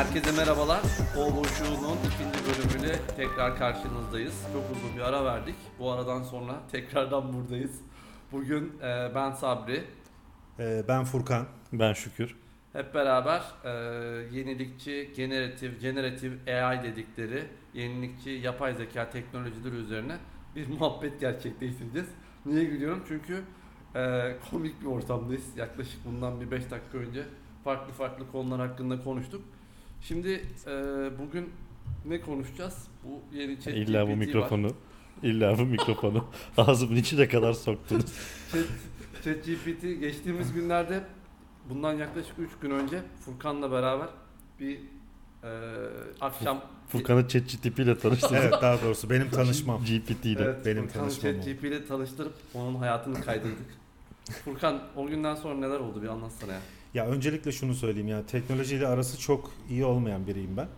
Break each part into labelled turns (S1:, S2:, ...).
S1: Herkese merhabalar. Futbol Boşluğu'nun ikinci bölümüyle tekrar karşınızdayız. Çok uzun bir ara verdik. Bu aradan sonra tekrardan buradayız. Bugün e, ben Sabri.
S2: Ee, ben Furkan.
S3: Ben Şükür.
S1: Hep beraber e, yenilikçi, generatif, generatif AI dedikleri yenilikçi yapay zeka teknolojileri üzerine bir muhabbet gerçekleştireceğiz. Niye gülüyorum? Çünkü e, komik bir ortamdayız. Yaklaşık bundan bir 5 dakika önce farklı farklı konular hakkında konuştuk. Şimdi e, bugün ne konuşacağız? Bu yeni chat
S3: İlla bu
S1: GPT var.
S3: mikrofonu. illa bu mikrofonu ağzımın içine kadar soktunuz.
S1: Chat, ChatGPT geçtiğimiz günlerde bundan yaklaşık 3 gün önce Furkan'la beraber bir e, akşam
S3: Furkan'ı ChatGPT ile tanıştırdım.
S2: Evet daha doğrusu benim tanışmam.
S3: GPT ile.
S1: evet,
S2: benim
S1: Furkan'ı
S2: tanışmam oldu.
S1: ChatGPT ile tanıştırıp onun hayatını kaydırdık. Furkan o günden sonra neler oldu bir anlatsana ya.
S2: Ya öncelikle şunu söyleyeyim ya teknolojiyle arası çok iyi olmayan biriyim ben.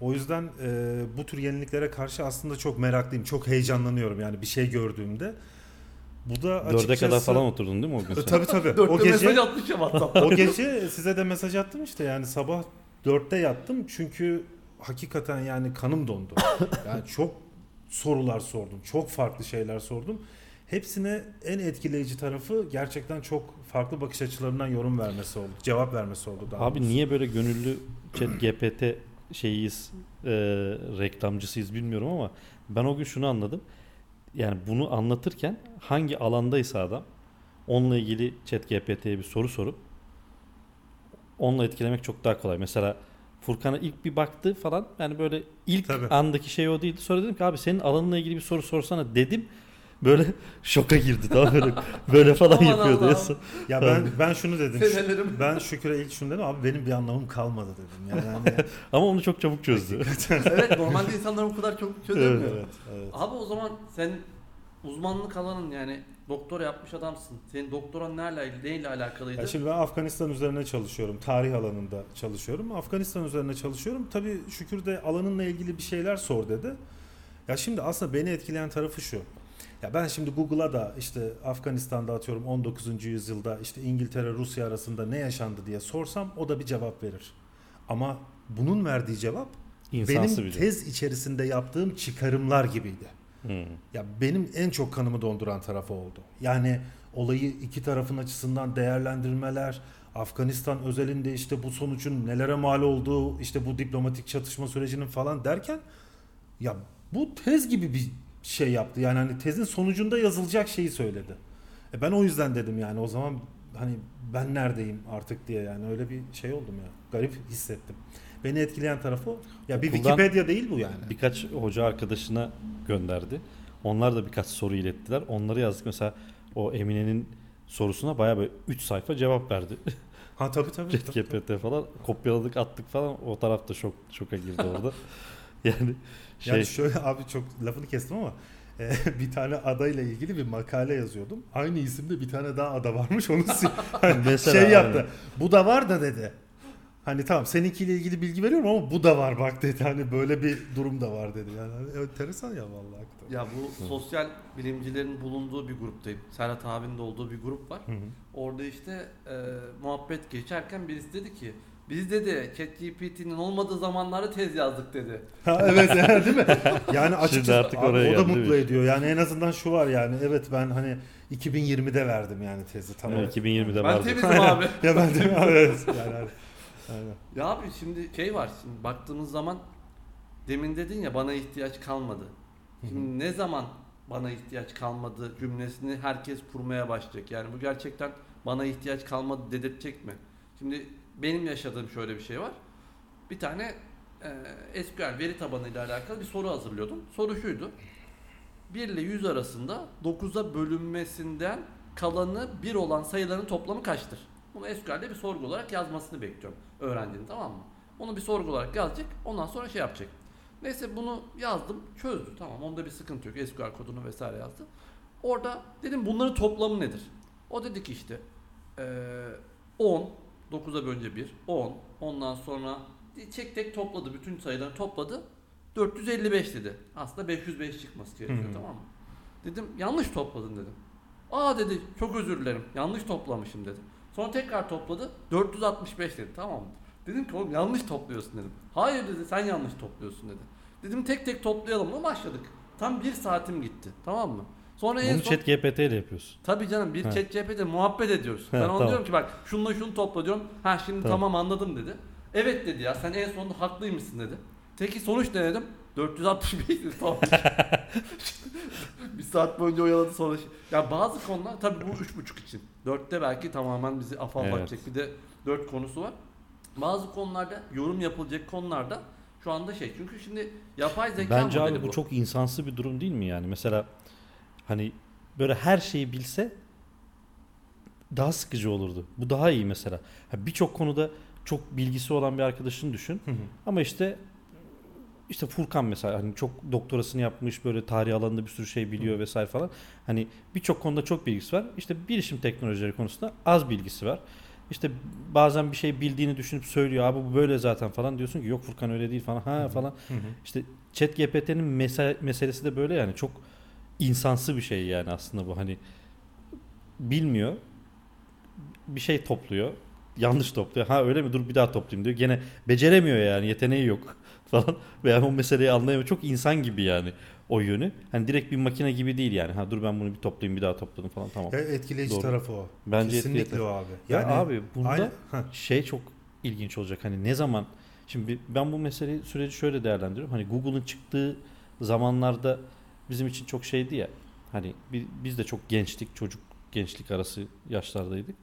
S2: O yüzden e, bu tür yeniliklere karşı aslında çok meraklıyım. Çok heyecanlanıyorum yani bir şey gördüğümde. Bu da açıkçası...
S3: Dörde kadar falan oturdun değil mi o gün sen?
S2: Tabii tabii.
S1: Dörtte
S2: o gece
S1: mesaj atmış ya WhatsApp'ta.
S2: o gece size de mesaj attım işte yani sabah dörtte yattım çünkü hakikaten yani kanım dondu. Yani çok sorular sordum. Çok farklı şeyler sordum. Hepsine en etkileyici tarafı gerçekten çok farklı bakış açılarından yorum vermesi oldu. Cevap vermesi oldu daha
S3: Abi
S2: doğrusu.
S3: niye böyle gönüllü chat GPT şeyiyiz, e, reklamcısıyız bilmiyorum ama ben o gün şunu anladım. Yani bunu anlatırken hangi alandaysa adam onunla ilgili chat GPT'ye bir soru sorup onunla etkilemek çok daha kolay. Mesela Furkan'a ilk bir baktı falan yani böyle ilk
S2: Tabii.
S3: andaki şey o değildi. Sonra dedim ki abi senin alanınla ilgili bir soru sorsana dedim. Böyle şoka girdi tamam böyle böyle falan yapıyordu. en son.
S2: Ya ben ben şunu dedim. Ben Şükür'e ilk şunu dedim abi benim bir anlamım kalmadı dedim. Yani hani-
S3: Ama onu çok çabuk çözdü.
S1: evet normalde insanlar o kadar çok çözemiyor.
S2: evet, evet.
S1: Abi o zaman sen uzmanlık alanın yani doktora yapmış adamsın. Senin doktoran neyle, neyle alakalıydı?
S2: Ya şimdi ben Afganistan üzerine çalışıyorum. Tarih alanında çalışıyorum. Afganistan üzerine çalışıyorum. Tabii Şükür de alanınla ilgili bir şeyler sor dedi. Ya şimdi aslında beni etkileyen tarafı şu. Ya ben şimdi Google'a da işte Afganistan'da atıyorum 19. yüzyılda işte İngiltere Rusya arasında ne yaşandı diye sorsam o da bir cevap verir. Ama bunun verdiği cevap
S3: İnsansı
S2: benim tez içerisinde yaptığım çıkarımlar gibiydi.
S3: Hmm.
S2: Ya benim en çok kanımı donduran tarafı oldu. Yani olayı iki tarafın açısından değerlendirmeler, Afganistan özelinde işte bu sonucun nelere mal olduğu, işte bu diplomatik çatışma sürecinin falan derken ya bu tez gibi bir şey yaptı. Yani hani tezin sonucunda yazılacak şeyi söyledi. E ben o yüzden dedim yani o zaman hani ben neredeyim artık diye yani öyle bir şey oldum ya. Garip hissettim. Beni etkileyen tarafı. Ya bir
S3: Okuldan-
S2: Wikipedia değil bu yani.
S3: Birkaç hoca arkadaşına gönderdi. Onlar da birkaç soru ilettiler. Onları yazdık. Mesela o Emine'nin sorusuna bayağı böyle 3 sayfa cevap verdi.
S2: Ha tabii tabii.
S3: Chat
S2: tabii.
S3: GPT falan. Kopyaladık attık falan. O taraf da şok, şoka girdi orada. yani şey
S2: Yani şöyle abi çok lafını kestim ama e, bir tane adayla ilgili bir makale yazıyordum. Aynı isimde bir tane daha ada varmış. Onu hani
S3: Mesela
S2: şey yaptı.
S3: aynen.
S2: Bu da var da dedi. Hani tamam seninkiyle ilgili bilgi veriyorum ama bu da var bak dedi. Hani böyle bir durum da var dedi. Yani hani enteresan ya vallahi. hakikaten.
S1: Ya bu sosyal bilimcilerin bulunduğu bir gruptayım. Serhat abinin de olduğu bir grup var.
S2: Hı hı.
S1: Orada işte e, muhabbet geçerken birisi dedi ki biz dedi ChatGPT'nin olmadığı zamanlarda tez yazdık dedi.
S2: Ha, evet değil mi? Yani açıkçası
S3: artık
S2: abi
S3: oraya
S2: o da
S3: geldi,
S2: mutlu
S3: mi?
S2: ediyor. Yani en azından şu var yani evet ben hani 2020'de verdim yani tezi tamam.
S3: Evet, 2020'de
S1: Ben
S3: vardı.
S1: temizim abi.
S2: ya ben de evet yani aynen.
S1: Ya abi şimdi şey var şimdi baktığımız zaman demin dedin ya bana ihtiyaç kalmadı. Şimdi ne zaman bana ihtiyaç kalmadı cümlesini herkes kurmaya başlayacak. Yani bu gerçekten bana ihtiyaç kalmadı dedirtecek mi? Şimdi benim yaşadığım şöyle bir şey var. Bir tane e, SQL veri tabanıyla alakalı bir soru hazırlıyordum. Soru şuydu. 1 ile 100 arasında 9'a bölünmesinden kalanı 1 olan sayıların toplamı kaçtır? Bunu SQL'de bir sorgu olarak yazmasını bekliyorum öğrencinin tamam mı? Onu bir sorgu olarak yazacak ondan sonra şey yapacak. Neyse bunu yazdım çözdü tamam onda bir sıkıntı yok SQL kodunu vesaire yazdı. Orada dedim bunların toplamı nedir? O dedi ki işte eee 10 9'a bölünce 1 10 ondan sonra tek tek topladı bütün sayıları topladı 455 dedi. Aslında 505 çıkması gerekiyor
S2: Hı hı.
S1: tamam mı? Dedim yanlış topladın dedim. Aa dedi çok özür dilerim yanlış toplamışım dedi. Sonra tekrar topladı 465 dedi tamam mı? Dedim ki oğlum yanlış topluyorsun dedim. Hayır dedi sen yanlış topluyorsun dedi. Dedim tek tek toplayalım mı başladık. Tam bir saatim gitti tamam mı? Sonra en
S3: Bunu
S1: son
S3: chat GPT ile yapıyorsun.
S1: tabii canım bir
S3: Ha.
S1: chat GPT'de muhabbet ediyoruz.
S3: Ha,
S1: ben ona
S3: tamam.
S1: diyorum ki bak şununla şunu topla diyorum. Ha şimdi
S3: Tamam.
S1: tamam. anladım dedi. Evet dedi ya sen en sonunda haklıymışsın dedi. Peki sonuç denedim. 465 dedi tamam. bir saat boyunca oyaladı sonra. şey- Ya bazı konular tabii bu üç buçuk için. Dörtte belki tamamen bizi afallatacak. Bir de dört konusu var. Bazı konularda yorum yapılacak konularda şu anda şey. Çünkü şimdi yapay zeka
S3: Bence abi bu çok insansı bir durum değil mi yani? Mesela hani böyle her şeyi bilse daha sıkıcı olurdu. Bu daha iyi mesela. Birçok konuda çok bilgisi olan bir arkadaşını düşün.
S2: Hı hı.
S3: Ama işte işte Furkan mesela hani çok doktorasını yapmış böyle tarih alanında bir sürü şey biliyor vesaire falan. Hani birçok konuda çok bilgisi var. İşte bilişim teknolojileri konusunda az bilgisi var. İşte bazen bir şey bildiğini düşünüp söylüyor abi bu böyle zaten falan diyorsun ki yok Furkan öyle değil falan ha falan.
S2: Hı hı.
S3: İşte chat GPT'nin mese- meselesi de böyle yani çok insansı bir şey yani aslında bu hani bilmiyor bir şey topluyor yanlış topluyor ha öyle mi dur bir daha toplayayım diyor gene beceremiyor yani yeteneği yok falan veya o meseleyi anlayamıyor çok insan gibi yani o yönü hani direkt bir makine gibi değil yani ha dur ben bunu bir toplayayım bir daha topladım falan tamam
S2: Ya etkileyici
S3: Doğru.
S2: tarafı o.
S3: bence
S2: Kesinlikle
S3: etkili.
S2: o abi.
S3: Ya
S2: Yani
S3: abi bunda
S2: aynı-
S3: şey çok ilginç olacak. Hani ne zaman şimdi ben bu meseleyi süreci şöyle değerlendiriyorum. Hani Google'ın çıktığı zamanlarda bizim için çok şeydi ya. Hani bi- biz de çok gençlik, çocuk gençlik arası yaşlardaydık.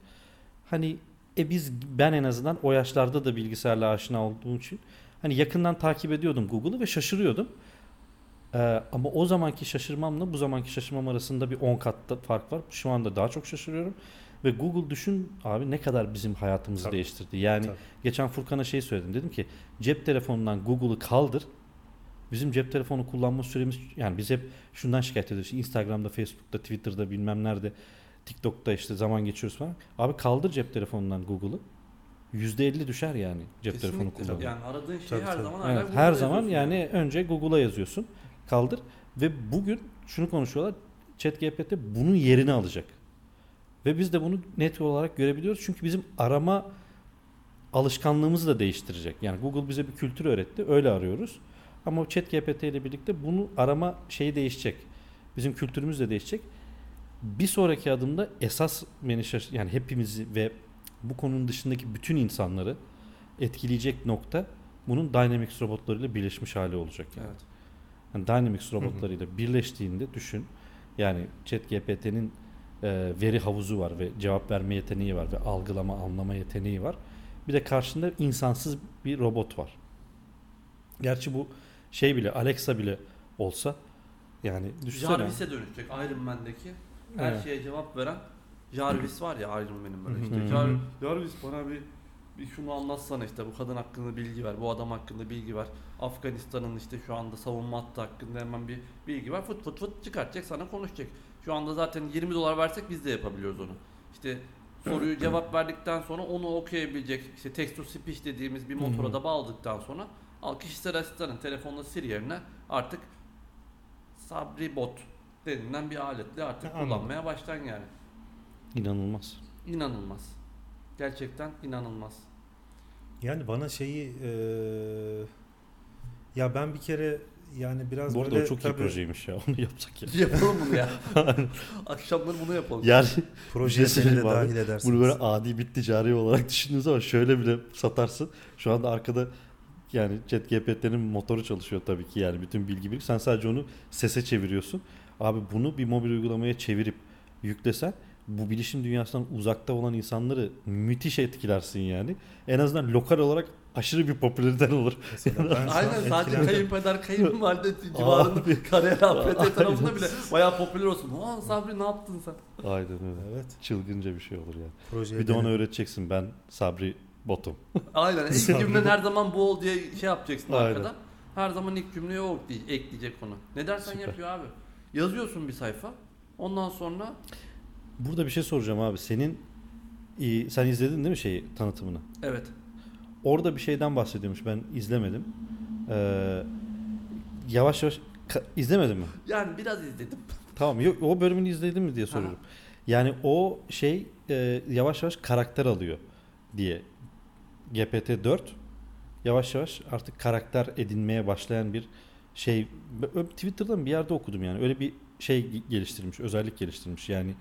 S3: Hani e biz ben en azından o yaşlarda da bilgisayarla aşina olduğum için hani yakından takip ediyordum Google'ı ve şaşırıyordum. Ee, ama o zamanki şaşırmamla bu zamanki şaşırmam arasında bir 10 katta fark var. Şu anda daha çok şaşırıyorum. Ve Google düşün abi ne kadar bizim hayatımızı
S2: Tabii.
S3: değiştirdi. Yani
S2: Tabii.
S3: geçen Furkan'a şey söyledim. Dedim ki cep telefonundan Google'ı kaldır. Bizim cep telefonu kullanma süremiz yani biz hep şundan şikayet ediyoruz. Instagram'da, Facebook'ta, Twitter'da bilmem nerede TikTok'ta işte zaman geçiyoruz falan. Abi kaldır cep telefonundan Google'ı. %50 düşer yani cep telefonu
S1: Kesinlikle.
S3: kullanımı.
S1: Yani aradığın şeyi
S2: Tabii,
S1: her
S2: tabii.
S1: zaman hala
S3: Evet, her zaman
S1: yazıyorsun
S3: yani önce Google'a yazıyorsun. Kaldır ve bugün şunu konuşuyorlar. ChatGPT bunun yerini alacak. Ve biz de bunu net olarak görebiliyoruz. Çünkü bizim arama alışkanlığımızı da değiştirecek. Yani Google bize bir kültür öğretti. Öyle arıyoruz. Ama ChatGPT ile birlikte bunu arama şeyi değişecek. Bizim kültürümüz de değişecek. Bir sonraki adımda esas beni şaş- yani hepimizi ve bu konunun dışındaki bütün insanları etkileyecek nokta bunun Dynamics robotlarıyla birleşmiş hali olacak. Yani.
S1: Evet.
S3: Yani Dynamics robotlarıyla birleştiğinde düşün. Yani ChatGPT'nin e, veri havuzu var ve cevap verme yeteneği var ve algılama, anlama yeteneği var. Bir de karşında insansız bir robot var. Gerçi bu şey bile Alexa bile olsa yani düşünsene.
S1: Jarvis'e dönüşecek Iron Man'deki her
S3: Evet.
S1: şeye cevap veren Jarvis var ya Iron Man'in böyle işte. Jar- Jarvis bana bir bir şunu anlatsana işte bu kadın hakkında bilgi ver, bu adam hakkında bilgi ver. Afganistan'ın işte şu anda savunma hattı hakkında hemen bir bilgi var. Fıt fıt fıt çıkartacak sana konuşacak. Şu anda zaten 20 dolar versek biz de yapabiliyoruz onu. İşte soruyu cevap verdikten sonra onu okuyabilecek işte text to speech dediğimiz bir motora da bağladıktan sonra al kişisel asistanın telefonla Siri yerine artık Sabri Bot denilen bir aletle artık
S2: Anladım.
S1: kullanmaya başlan yani.
S3: inanılmaz.
S1: İnanılmaz. Gerçekten inanılmaz.
S2: Yani bana şeyi e, ya ben bir kere yani biraz
S3: Bu arada
S2: böyle
S3: o çok iyi
S2: tabii
S3: projeymiş ya. Onu yapsak ya.
S1: yapalım bunu ya. Akşamları bunu yapalım.
S3: Yani
S2: projeye
S3: Bir şey
S2: seni de dahil edersiniz.
S3: Bunu böyle adi bir ticari olarak düşündüğün zaman şöyle bile satarsın. Şu anda arkada yani ChatGPT'nin motoru çalışıyor tabii ki yani bütün bilgi birlik. Sen sadece onu sese çeviriyorsun. Abi bunu bir mobil uygulamaya çevirip yüklesen bu bilişim dünyasından uzakta olan insanları müthiş etkilersin yani. En azından lokal olarak aşırı bir popüleriten olur.
S1: Aynen sadece kayınpeder kayınvalide civarında
S3: Abi.
S1: kariyer APT tarafında bile bayağı popüler olsun. Aa Sabri ne yaptın sen?
S3: Aynen öyle.
S2: Evet.
S3: Çılgınca bir şey olur yani.
S2: Projeye
S3: Bir de ona öğreteceksin ben Sabri Botum.
S1: Aynen ilk cümlen her zaman bu ol diye şey yapacaksın
S3: Aynen.
S1: arkada. Her zaman ilk cümleye o diye ekleyecek onu. Ne dersen
S3: Süper.
S1: yapıyor abi. Yazıyorsun bir sayfa. Ondan sonra
S3: Burada bir şey soracağım abi. Senin sen izledin değil mi şeyi tanıtımını?
S1: evet.
S3: Orada bir şeyden bahsediyormuş. Ben izlemedim. Ee, yavaş yavaş ka- izlemedin mi?
S1: Yani biraz izledim.
S3: Tamam. Yok o bölümünü izledin mi diye soruyorum. Yani o şey e, yavaş yavaş karakter alıyor diye GPT-4 yavaş yavaş artık karakter edinmeye başlayan bir şey Twitter'dan bir yerde okudum yani öyle bir şey ge- geliştirmiş özellik geliştirmiş yani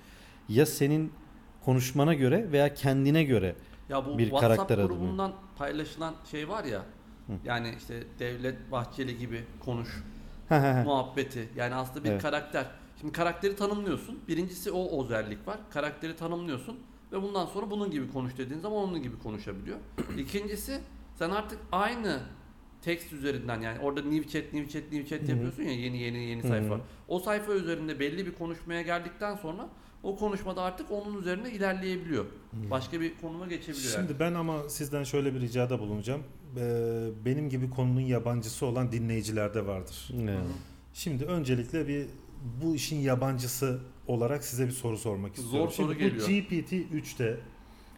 S3: ya senin konuşmana göre veya kendine göre
S1: Ya bu
S3: Bir
S1: WhatsApp
S3: karakter adı
S1: grubundan paylaşılan şey var ya. Yani işte Devlet Bahçeli gibi konuş muhabbeti. Yani aslında bir
S3: Evet.
S1: karakter. Şimdi karakteri tanımlıyorsun. Birincisi o özellik var. Karakteri tanımlıyorsun ve bundan sonra bunun gibi konuş dediğin zaman onun gibi konuşabiliyor. İkincisi sen artık aynı text üzerinden yani orada new chat new chat new chat yapıyorsun ya yeni yeni yeni sayfa. O sayfa üzerinde belli bir konuşmaya geldikten sonra o konuşmada artık onun üzerine ilerleyebiliyor. Başka bir konuma geçebiliyor. yani.
S2: Şimdi ben ama sizden şöyle bir ricada bulunacağım. Ee, benim gibi konunun yabancısı olan dinleyiciler de vardır.
S3: Evet.
S2: Şimdi öncelikle bir bu işin yabancısı olarak size bir soru sormak istiyorum.
S1: soru
S2: Şimdi
S1: geliyor.
S2: Bu GPT-3'te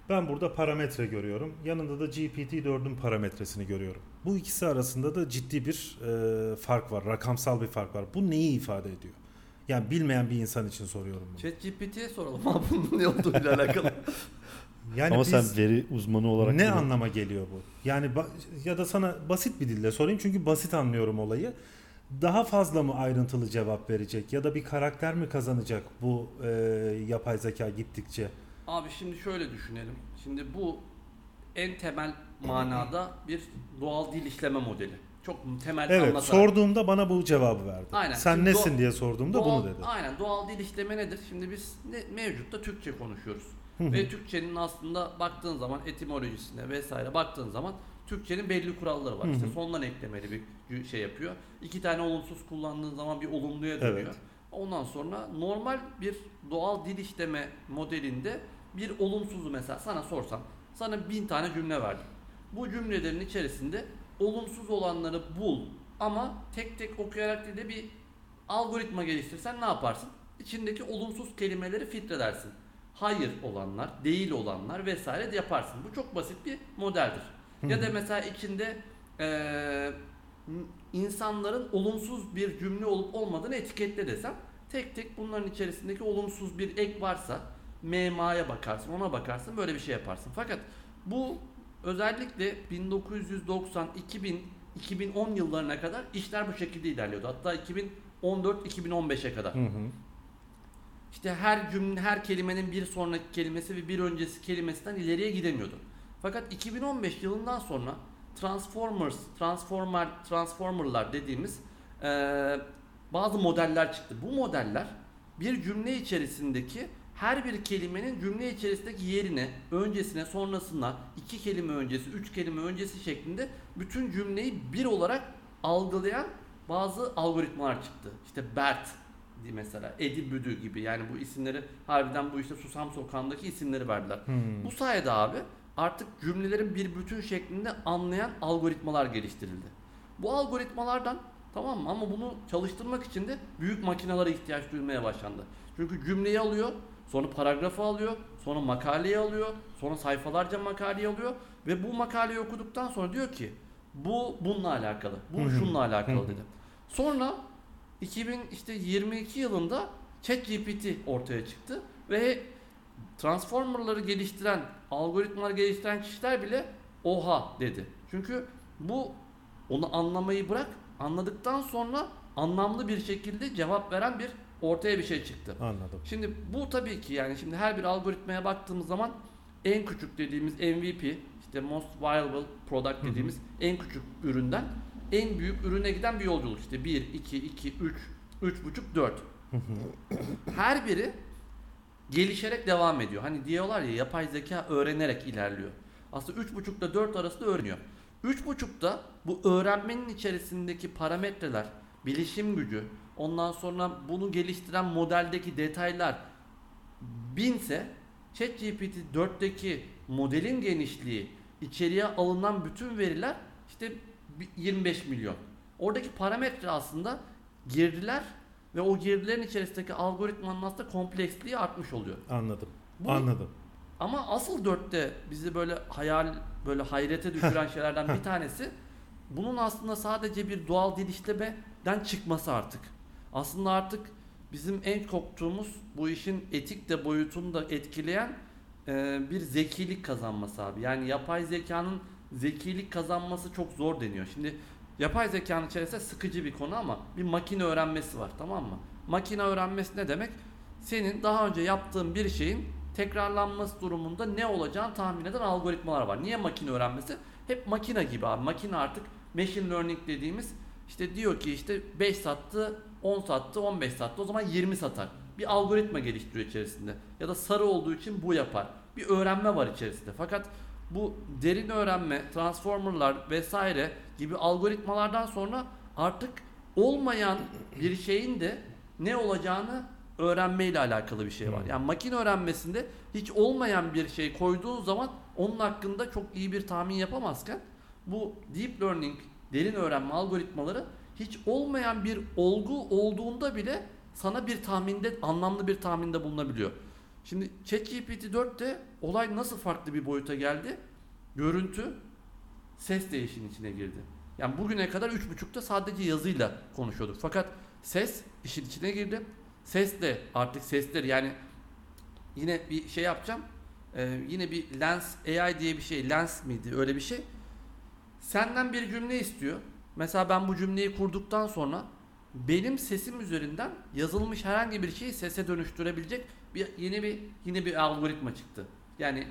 S2: ben burada parametre görüyorum. Yanında da GPT-4'ün parametresini görüyorum. Bu ikisi arasında da ciddi bir e, fark var. Rakamsal bir fark var. Bu neyi ifade ediyor? Yani bilmeyen bir insan için soruyorum bunu.
S1: ChatGPT'ye soralım abi bunun ne olduğuyla alakalı.
S2: Yani
S3: Ama
S2: biz
S3: sen veri uzmanı olarak
S2: ne
S3: bunu-
S2: anlama geliyor bu? Yani ba- ya da sana basit bir dille sorayım çünkü basit anlıyorum olayı. Daha fazla mı ayrıntılı cevap verecek ya da bir karakter mi kazanacak bu e, yapay zeka gittikçe?
S1: Abi şimdi şöyle düşünelim. Şimdi bu en temel manada bir doğal dil işleme modeli. Çok temel
S2: Evet,
S1: anlatarak.
S2: sorduğumda bana bu cevabı verdi.
S1: Aynen.
S2: Sen
S1: Şimdi
S2: nesin
S1: doğ-
S2: diye sorduğumda
S1: Doğal-
S2: bunu dedi.
S1: Aynen doğal dil işleme nedir? Şimdi biz ne, mevcutta Türkçe konuşuyoruz. Ve Türkçenin aslında baktığın zaman etimolojisine vesaire baktığın zaman Türkçenin belli kuralları var.
S2: Hı hı.
S1: İşte sondan eklemeli bir şey yapıyor. İki tane olumsuz kullandığın zaman bir olumluya dönüyor.
S2: Evet.
S1: Ondan sonra normal bir doğal dil işleme modelinde bir olumsuzu mesela sana sorsam sana bin tane cümle verdim. Bu cümlelerin içerisinde olumsuz olanları bul ama tek tek okuyarak değil de bir algoritma geliştirsen ne yaparsın? İçindeki olumsuz kelimeleri filtrelersin. Hayır olanlar, değil olanlar vesaire de yaparsın. Bu çok basit bir modeldir. Ya da mesela içinde eee, insanların olumsuz bir cümle olup olmadığını etiketle desem tek tek bunların içerisindeki olumsuz bir ek varsa MMA'ya bakarsın ona bakarsın böyle bir şey yaparsın. Fakat bu özellikle 1990 2000 2010 yıllarına kadar işler bu şekilde ilerliyordu. Hatta 2014-2015'e kadar.
S2: Hı hı.
S1: İşte her cümle, her kelimenin bir sonraki kelimesi ve bir öncesi kelimesinden ileriye gidemiyordu. Fakat 2015 yılından sonra Transformers, Transformer, Transformerlar dediğimiz eee, bazı modeller çıktı. Bu modeller bir cümle içerisindeki her bir kelimenin cümle içerisindeki yerine, öncesine, sonrasına, iki kelime öncesi, üç kelime öncesi şeklinde bütün cümleyi bir olarak algılayan bazı algoritmalar çıktı. İşte BERT mesela, Edi Büdü gibi yani bu isimleri harbiden bu işte Susam Sokağı'ndaki isimleri verdiler.
S2: Hmm.
S1: Bu sayede abi artık cümlelerin bir bütün şeklinde anlayan algoritmalar geliştirildi. Bu algoritmalardan tamam mı ama bunu çalıştırmak için de büyük makinelere ihtiyaç duyulmaya başlandı. Çünkü cümleyi alıyor, sonra paragrafı alıyor, sonra makaleyi alıyor, sonra sayfalarca makaleyi alıyor ve bu makaleyi okuduktan sonra diyor ki bu bununla alakalı, bu şununla alakalı dedi. Sonra 2022 yılında ChatGPT ortaya çıktı ve Transformer'ları geliştiren, algoritmaları geliştiren kişiler bile oha dedi. Çünkü bu onu anlamayı bırak, anladıktan sonra anlamlı bir şekilde cevap veren bir ortaya bir şey çıktı.
S2: Anladım.
S1: Şimdi bu tabii ki yani şimdi her bir algoritmaya baktığımız zaman en küçük dediğimiz MVP işte most viable product
S2: hı.
S1: dediğimiz en küçük üründen en büyük ürüne giden bir yolculuk işte 1 2 2 3 3,5 4. Her biri gelişerek devam ediyor. Hani diyorlar ya yapay zeka öğrenerek ilerliyor. Aslında 3,5 ile 4 arasında öğreniyor. 3,5'da bu öğrenmenin içerisindeki parametreler, bilişim gücü, ondan sonra bunu geliştiren modeldeki detaylar binse ChatGPT 4'teki modelin genişliği, içeriye alınan bütün veriler işte bir 25 milyon. Oradaki parametre aslında girdiler ve o girdilerin içerisindeki algoritmanın aslında kompleksliği artmış oluyor.
S2: Anladım.
S1: Bu-
S2: Anladım.
S1: Ama asıl dörtte bizi böyle hayal, böyle hayrete düşüren şeylerden bir tanesi bunun aslında sadece bir doğal dil işlemeden çıkması artık. Aslında artık bizim en korktuğumuz bu işin etik de boyutunu da etkileyen e, bir zekilik kazanması abi. Yani yapay zekanın zekilik kazanması çok zor deniyor. Şimdi yapay zekanın içerisinde sıkıcı bir konu ama bir makine öğrenmesi var tamam mı? Makine öğrenmesi ne demek? Senin daha önce yaptığın bir şeyin tekrarlanması durumunda ne olacağını tahmin eden algoritmalar var. Niye makine öğrenmesi? Hep makine gibi abi. Makine artık machine learning dediğimiz işte diyor ki işte 5 sattı, 10 sattı, 15 sattı. O zaman 20 satar. Bir algoritma geliştiriyor içerisinde. Ya da sarı olduğu için bu yapar. Bir öğrenme var içerisinde. Fakat bu derin öğrenme, transformerlar vesaire gibi algoritmalardan sonra artık olmayan bir şeyin de ne olacağını öğrenmeyle alakalı bir şey var.
S2: Hmm.
S1: Yani makine öğrenmesinde hiç olmayan bir şey koyduğun zaman onun hakkında çok iyi bir tahmin yapamazken bu deep learning, derin öğrenme algoritmaları hiç olmayan bir olgu olduğunda bile sana bir tahminde, anlamlı bir tahminde bulunabiliyor. Şimdi ChatGPT 4'te olay nasıl farklı bir boyuta geldi? Görüntü, ses de işin içine girdi. Yani bugüne kadar 3.5'ta sadece yazıyla konuşuyorduk. Fakat ses işin içine girdi. Ses de artık sesleri yani yine bir şey yapacağım. Ee, yine bir Lens AI diye bir şey. Lens miydi? Öyle bir şey. Senden bir cümle istiyor. Mesela ben bu cümleyi kurduktan sonra benim sesim üzerinden yazılmış herhangi bir şeyi sese dönüştürebilecek bir yeni bir yine bir algoritma çıktı. Yani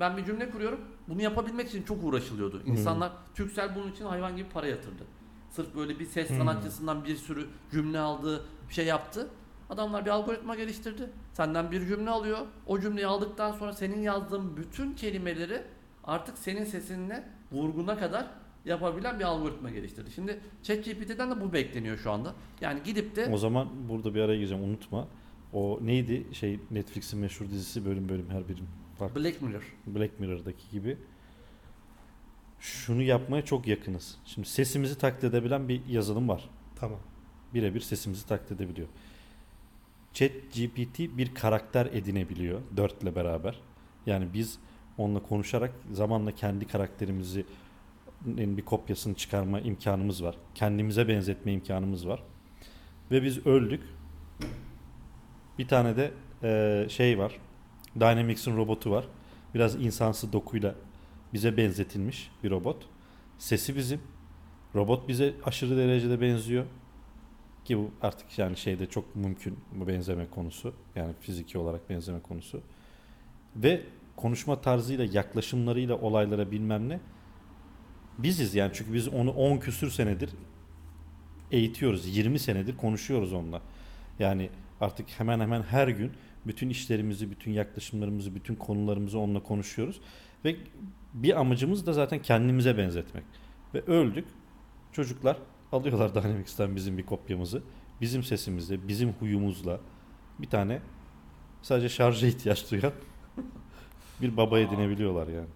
S1: ben bir cümle kuruyorum. Bunu yapabilmek için çok uğraşılıyordu. İnsanlar Türksel bunun için hayvan gibi para yatırdı. Sırf böyle bir ses sanatçısından bir sürü cümle aldı, bir şey yaptı. Adamlar bir algoritma geliştirdi. Senden bir cümle alıyor. O cümleyi aldıktan sonra senin yazdığın bütün kelimeleri artık senin sesinle vurguna kadar yapabilen bir algoritma geliştirdi. Şimdi ChatGPT'den de bu bekleniyor şu anda. Yani gidip de
S3: O zaman burada bir araya gireceğim unutma. O neydi şey Netflix'in meşhur dizisi bölüm bölüm her birim farklı.
S1: Black Mirror.
S3: Black Mirror'daki gibi. Şunu yapmaya çok yakınız. Şimdi sesimizi taklit edebilen bir yazılım var.
S2: Tamam.
S3: Birebir sesimizi taklit edebiliyor. Chat GPT bir karakter edinebiliyor 4 ile beraber. Yani biz onunla konuşarak zamanla kendi karakterimizi bir kopyasını çıkarma imkanımız var. Kendimize benzetme imkanımız var. Ve biz öldük. Bir tane de eee, şey var. Dynamics'in robotu var. Biraz insansı dokuyla bize benzetilmiş bir robot. Sesi bizim. Robot bize aşırı derecede benziyor. Ki bu artık yani şeyde çok mümkün bu benzeme konusu. Yani fiziki olarak benzeme konusu. Ve konuşma tarzıyla, yaklaşımlarıyla olaylara bilmem ne biziz yani çünkü biz onu 10 küsür senedir eğitiyoruz. 20 senedir konuşuyoruz onunla. Yani artık hemen hemen her gün bütün işlerimizi, bütün yaklaşımlarımızı, bütün konularımızı onunla konuşuyoruz. Ve bir amacımız da zaten kendimize benzetmek. Ve öldük. Çocuklar alıyorlar Dynamics'ten bizim bir kopyamızı. Bizim sesimizle, bizim huyumuzla bir tane sadece şarja ihtiyaç duyan bir baba edinebiliyorlar yani.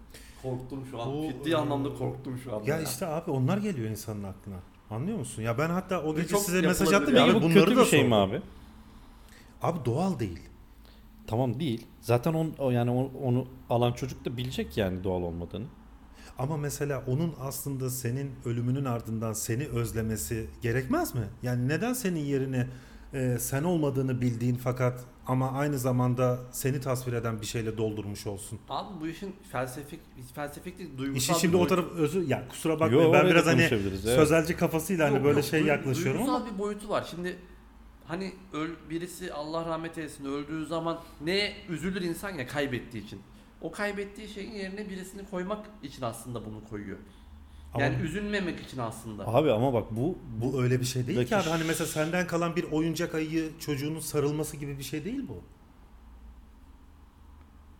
S1: Korktum şu an.
S2: Bu,
S1: Ciddi anlamda korktum şu an.
S2: Ya işte abi onlar geliyor insanın aklına. Anlıyor musun? Ya ben hatta o gece size mesaj attım
S1: ya.
S2: ya.
S3: Bu
S2: bunları
S3: kötü
S2: da
S3: bir şey mi abi?
S2: Abi doğal değil.
S3: Tamam değil. Zaten on, o yani onu, onu alan çocuk da bilecek yani doğal olmadığını.
S2: Ama mesela onun aslında senin ölümünün ardından seni özlemesi gerekmez mi? Yani neden senin yerine e, sen olmadığını bildiğin fakat ama aynı zamanda seni tasvir eden bir şeyle doldurmuş olsun?
S1: Abi bu işin felsefik, felsefik değil, duygusal
S2: İşi şimdi
S1: bir
S2: o taraf özü ya kusura bakmayın
S3: Yo,
S2: ben biraz hani
S3: konuşabiliriz, evet.
S2: sözelci kafasıyla hani
S1: Yok,
S2: böyle
S1: yok,
S2: şey
S1: duy-
S2: yaklaşıyorum
S1: duygusal
S2: ama
S1: bir boyutu var. Şimdi hani öl, birisi Allah rahmet eylesin öldüğü zaman ne üzülür insan ya kaybettiği için. O kaybettiği şeyin yerine birisini koymak için aslında bunu koyuyor.
S2: Ama-
S1: Yani üzülmemek için aslında.
S3: Abi ama bak bu
S2: bu öyle bir şey değil ki
S3: Buradaki-
S2: abi. Hani mesela senden kalan bir oyuncak ayı çocuğunun sarılması gibi bir şey değil bu.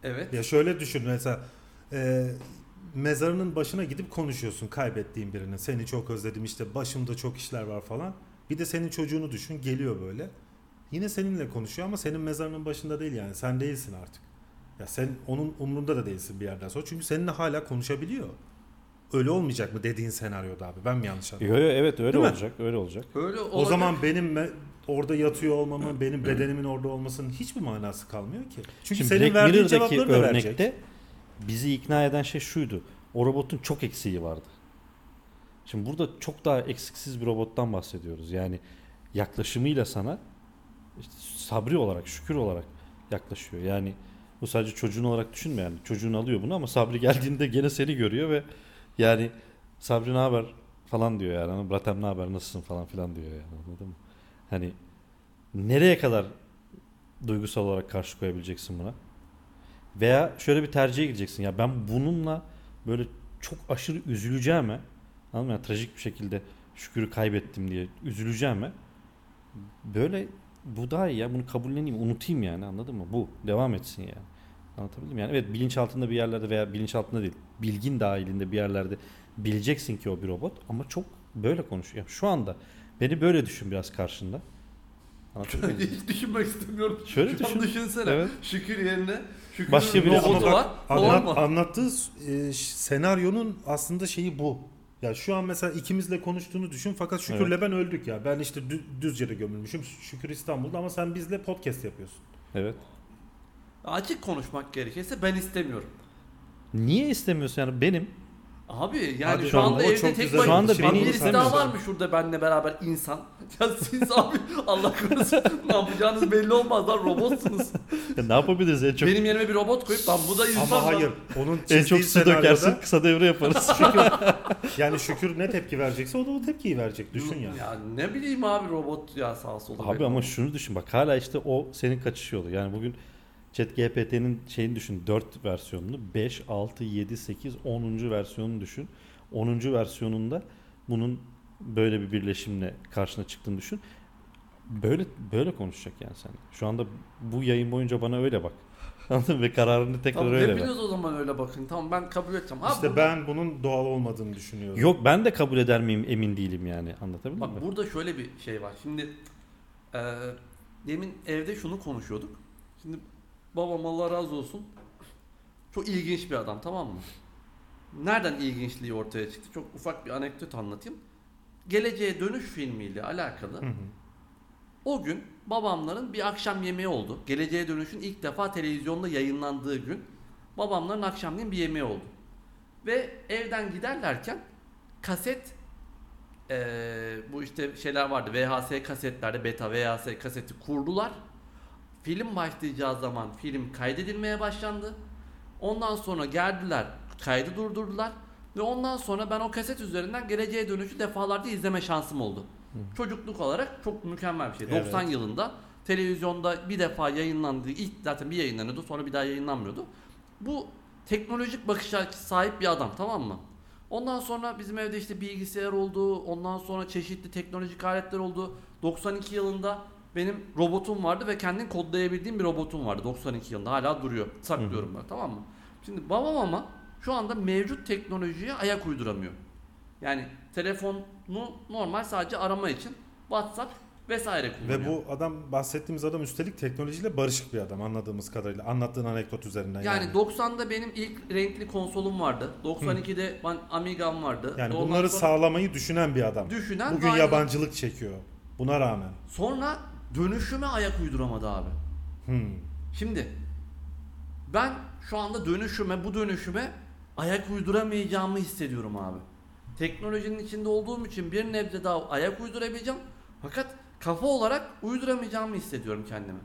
S1: Evet.
S2: Ya şöyle düşün mesela e, mezarının başına gidip konuşuyorsun kaybettiğin birini. Seni çok özledim işte başımda çok işler var falan. Bir de senin çocuğunu düşün geliyor böyle. Yine seninle konuşuyor ama senin mezarının başında değil yani. Sen değilsin artık. Ya sen onun umrunda da değilsin bir yerden sonra. Çünkü seninle hala konuşabiliyor. Öyle olmayacak mı dediğin senaryoda abi? Ben mi yanlış anladım?
S3: Yo, yo, evet öyle
S2: Değil mi?
S3: olacak. Öyle olacak.
S1: Öyle
S2: O
S1: olacak.
S2: zaman benim me- orada yatıyor olmamın, benim bedenimin orada olmasının hiçbir manası kalmıyor ki. Çünkü
S3: Şimdi
S2: senin
S3: Black
S2: verdiğin
S3: Mirror'daki
S2: cevapları da
S3: örnekte
S2: verecek.
S3: bizi ikna eden şey şuydu. O robotun çok eksiği vardı. Şimdi burada çok daha eksiksiz bir robottan bahsediyoruz. Yani yaklaşımıyla sana işte sabri olarak, şükür olarak yaklaşıyor. Yani bu sadece çocuğun olarak düşünme yani. Çocuğun alıyor bunu ama sabri geldiğinde gene seni görüyor ve Yani Sabri ne haber falan diyor yani. Bratem ne haber nasılsın falan filan diyor yani anladın mı? Hani nereye kadar duygusal olarak karşı koyabileceksin buna? Veya şöyle bir tercihe gideceksin. Ya ben bununla böyle çok aşırı üzüleceğime anladın mı? Yani trajik bir şekilde şükürü kaybettim diye üzüleceğime böyle bu daha iyi ya bunu kabulleneyim unutayım yani anladın mı? Bu devam etsin yani. Anlatabildim mi? yani. Evet bilinçaltında bir yerlerde veya bilinçaltında değil bilgin dahilinde bir yerlerde bileceksin ki o bir robot ama çok böyle konuşuyor. Şu anda beni böyle düşün biraz karşında. Anlatabildim mi?
S1: Hiç düşünmek istemiyorum.
S3: Şöyle
S1: Şu
S3: düşün.
S1: düşünsene.
S3: Evet.
S1: Şükür yerine Şükür'ün
S3: Başka biri-
S1: robotu var.
S2: Anlat, anlattığı e, senaryonun aslında şeyi bu. Ya şu an mesela ikimizle konuştuğunu düşün fakat Şükür'le ben öldük ya. Ben işte dü- Düzce'de gömülmüşüm. Şükür İstanbul'da ama sen bizle podcast yapıyorsun.
S3: Evet.
S1: Açık konuşmak gerekirse ben istemiyorum.
S3: Niye istemiyorsun yani benim
S1: Abi yani
S2: Hadi
S1: şu anda
S2: o
S1: evde
S2: çok
S1: tek
S2: güzel
S1: başına
S3: Şu anda
S1: Bak
S3: beni
S1: birisi daha var mı şurada benimle beraber insan? Ya siz abi Allah korusun ne yapacağınız belli olmaz lan robotsunuz.
S3: ya ne yapabiliriz en çok
S1: Benim yerime bir robot koyup lan bu da insan.
S2: Ama
S1: lan.
S2: hayır. Onun
S3: en çok su
S2: senaryoda
S3: dökersin kısa devre yaparız.
S2: Şükür, yani Şükür ne tepki verecekse o da o tepkiyi verecek. Düşün yani.
S1: Ya ne bileyim abi robot ya sağ sola.
S3: Abi ama şunu düşün bak hala işte o senin kaçış yolu. Yani bugün ChatGPT'nin şeyini düşün 4 versiyonunu 5, 6, 7, 8, 10. versiyonunu düşün. 10. versiyonunda bunun böyle bir birleşimle karşına çıktığını düşün. Böyle böyle konuşacak yani sen. Şu anda bu yayın boyunca bana öyle bak. Anladın mı? Ve kararını tekrar
S1: Tamam
S3: öyle ver.
S1: o zaman öyle bakın. Tamam ben kabul edeceğim. Abi
S2: İşte ben bunun doğal olmadığını düşünüyorum.
S3: Yok ben de kabul eder miyim emin değilim yani. Anlatabildim
S1: Bak
S3: mi?
S1: burada şöyle bir şey var. Şimdi e, demin evde şunu konuşuyorduk. Şimdi babam Allah razı olsun çok ilginç bir adam tamam mı? Nereden ilginçliği ortaya çıktı? Çok ufak bir anekdot anlatayım. Geleceğe Dönüş filmiyle alakalı
S2: Hı hı.
S1: o gün babamların bir akşam yemeği oldu. Geleceğe Dönüş'ün ilk defa televizyonda yayınlandığı gün babamların akşamleyin bir yemeği oldu. Ve evden giderlerken kaset eee, bu işte şeyler vardı VHS kasetlerde beta VHS kaseti kurdular. Film başlayacağı zaman film kaydedilmeye başlandı. Ondan sonra geldiler kaydı durdurdular. Ve ondan sonra ben o kaset üzerinden geleceğe dönüşü defalarca izleme şansım oldu. Çocukluk olarak çok mükemmel bir şey.
S2: Evet.
S1: 90 yılında televizyonda bir defa yayınlandığı ilk zaten bir yayınlanıyordu sonra bir daha yayınlanmıyordu. Bu teknolojik bakış açısı sahip bir adam tamam mı? Ondan sonra bizim evde işte bilgisayar oldu. Ondan sonra çeşitli teknolojik aletler oldu. 92 yılında benim robotum vardı ve kendim kodlayabildiğim bir robotum vardı 92 yılında. Hala duruyor. Saklıyorum ben tamam mı? Şimdi babam ama şu anda mevcut teknolojiye ayak uyduramıyor. Yani telefonu normal sadece arama için WhatsApp vesaire kullanıyor.
S2: Ve bu adam bahsettiğimiz adam üstelik teknolojiyle barışık bir adam anladığımız kadarıyla. Anlattığın anekdot üzerinden
S1: yani,
S2: yani.
S1: 90'da benim ilk renkli konsolum vardı. 92'de ben Amiga'm vardı.
S2: Yani
S1: Ondan
S2: bunları
S1: sonra
S2: sağlamayı düşünen bir adam.
S1: düşünen
S2: Bugün
S1: aynı-
S2: yabancılık çekiyor. Buna rağmen.
S1: Sonra dönüşüme ayak uyduramadı abi.
S2: Hmm.
S1: Şimdi ben şu anda dönüşüme bu dönüşüme ayak uyduramayacağımı hissediyorum abi. Teknolojinin içinde olduğum için bir nebze daha ayak uydurabileceğim. Fakat kafa olarak uyduramayacağımı hissediyorum kendime.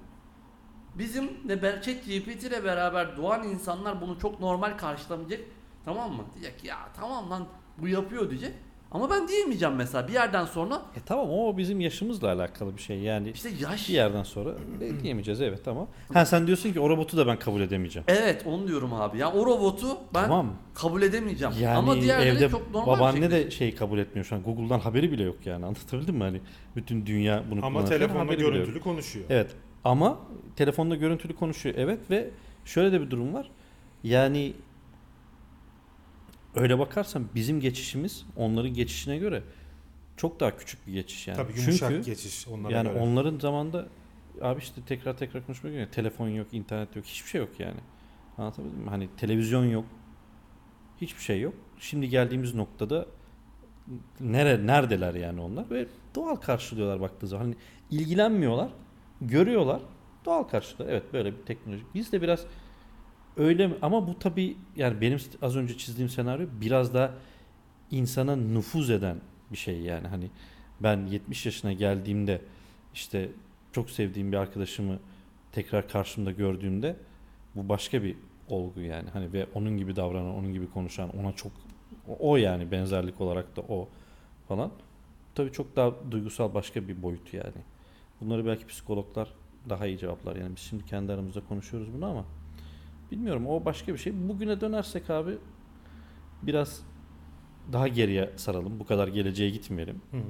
S1: Bizim de ChatGPT ile beraber doğan insanlar bunu çok normal karşılamayacak. Tamam mı? Diyecek ya tamam lan bu yapıyor diyecek. Ama ben diyemeyeceğim mesela bir yerden sonra
S3: E tamam o bizim yaşımızla alakalı bir şey. Yani
S1: işte yaş
S3: bir yerden sonra e, diyemeyeceğiz evet tamam. Ha sen diyorsun ki o robotu da ben kabul edemeyeceğim.
S1: Evet onu diyorum abi. Ya o robotu ben
S3: Tamam.
S1: kabul edemeyeceğim.
S3: Yani
S1: Ama diğerleri
S3: evde
S1: çok normal
S3: babaanne
S1: bir şekilde.
S3: de şey kabul etmiyor şu an. Google'dan haberi bile yok yani. Anlatabildim mi? Hani bütün dünya bunu
S2: Ama
S3: yok.
S2: görüntülü konuşuyor.
S3: Evet. Ama telefonda görüntülü konuşuyor. Evet ve şöyle de bir durum var. Yani öyle bakarsan bizim geçişimiz onların geçişine göre çok daha küçük bir geçiş yani.
S2: Tabii yumuşak
S3: Çünkü
S2: geçiş onlara
S3: yani
S2: göre.
S3: onların zamanında abi işte tekrar tekrar konuşmak gerekiyor. Telefon yok, internet yok, hiçbir şey yok yani. Anlatabildim mi? Hani televizyon yok. Hiçbir şey yok. Şimdi geldiğimiz noktada nere neredeler yani onlar ve doğal karşılıyorlar baktığı zaman. Hani ilgilenmiyorlar, görüyorlar, doğal karşılıyorlar. Evet böyle bir teknoloji. Biz de biraz öyle mi? Ama bu tabii yani benim az önce çizdiğim senaryo biraz da insana nüfuz eden bir şey yani. Hani ben 70 yaşına geldiğimde işte çok sevdiğim bir arkadaşımı tekrar karşımda gördüğümde bu başka bir olgu yani. Hani ve onun gibi davranan, onun gibi konuşan, ona çok O, yani benzerlik olarak da o falan. Tabii çok daha duygusal başka bir boyut yani. Bunları belki psikologlar daha iyi cevaplar. Yani biz şimdi kendi aramızda konuşuyoruz bunu ama bilmiyorum o başka bir şey. Bugüne dönersek abi biraz daha geriye saralım. Bu kadar geleceğe gitmeyelim.
S2: Hı hı.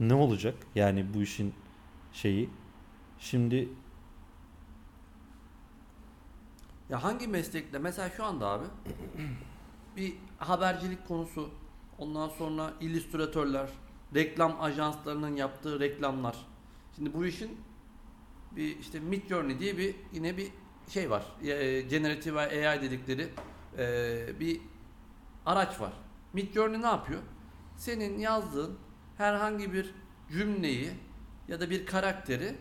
S3: Ne olacak? Yani bu işin şeyi. Şimdi
S1: Ya hangi meslekte mesela şu anda abi bir habercilik konusu ondan sonra illüstratörler, reklam ajanslarının yaptığı reklamlar. Şimdi bu işin bir işte Midjourney diye bir yine bir şey var. E, Generative AI dedikleri e, bir araç var. Midjourney ne yapıyor? Senin yazdığın herhangi bir cümleyi ya da bir karakteri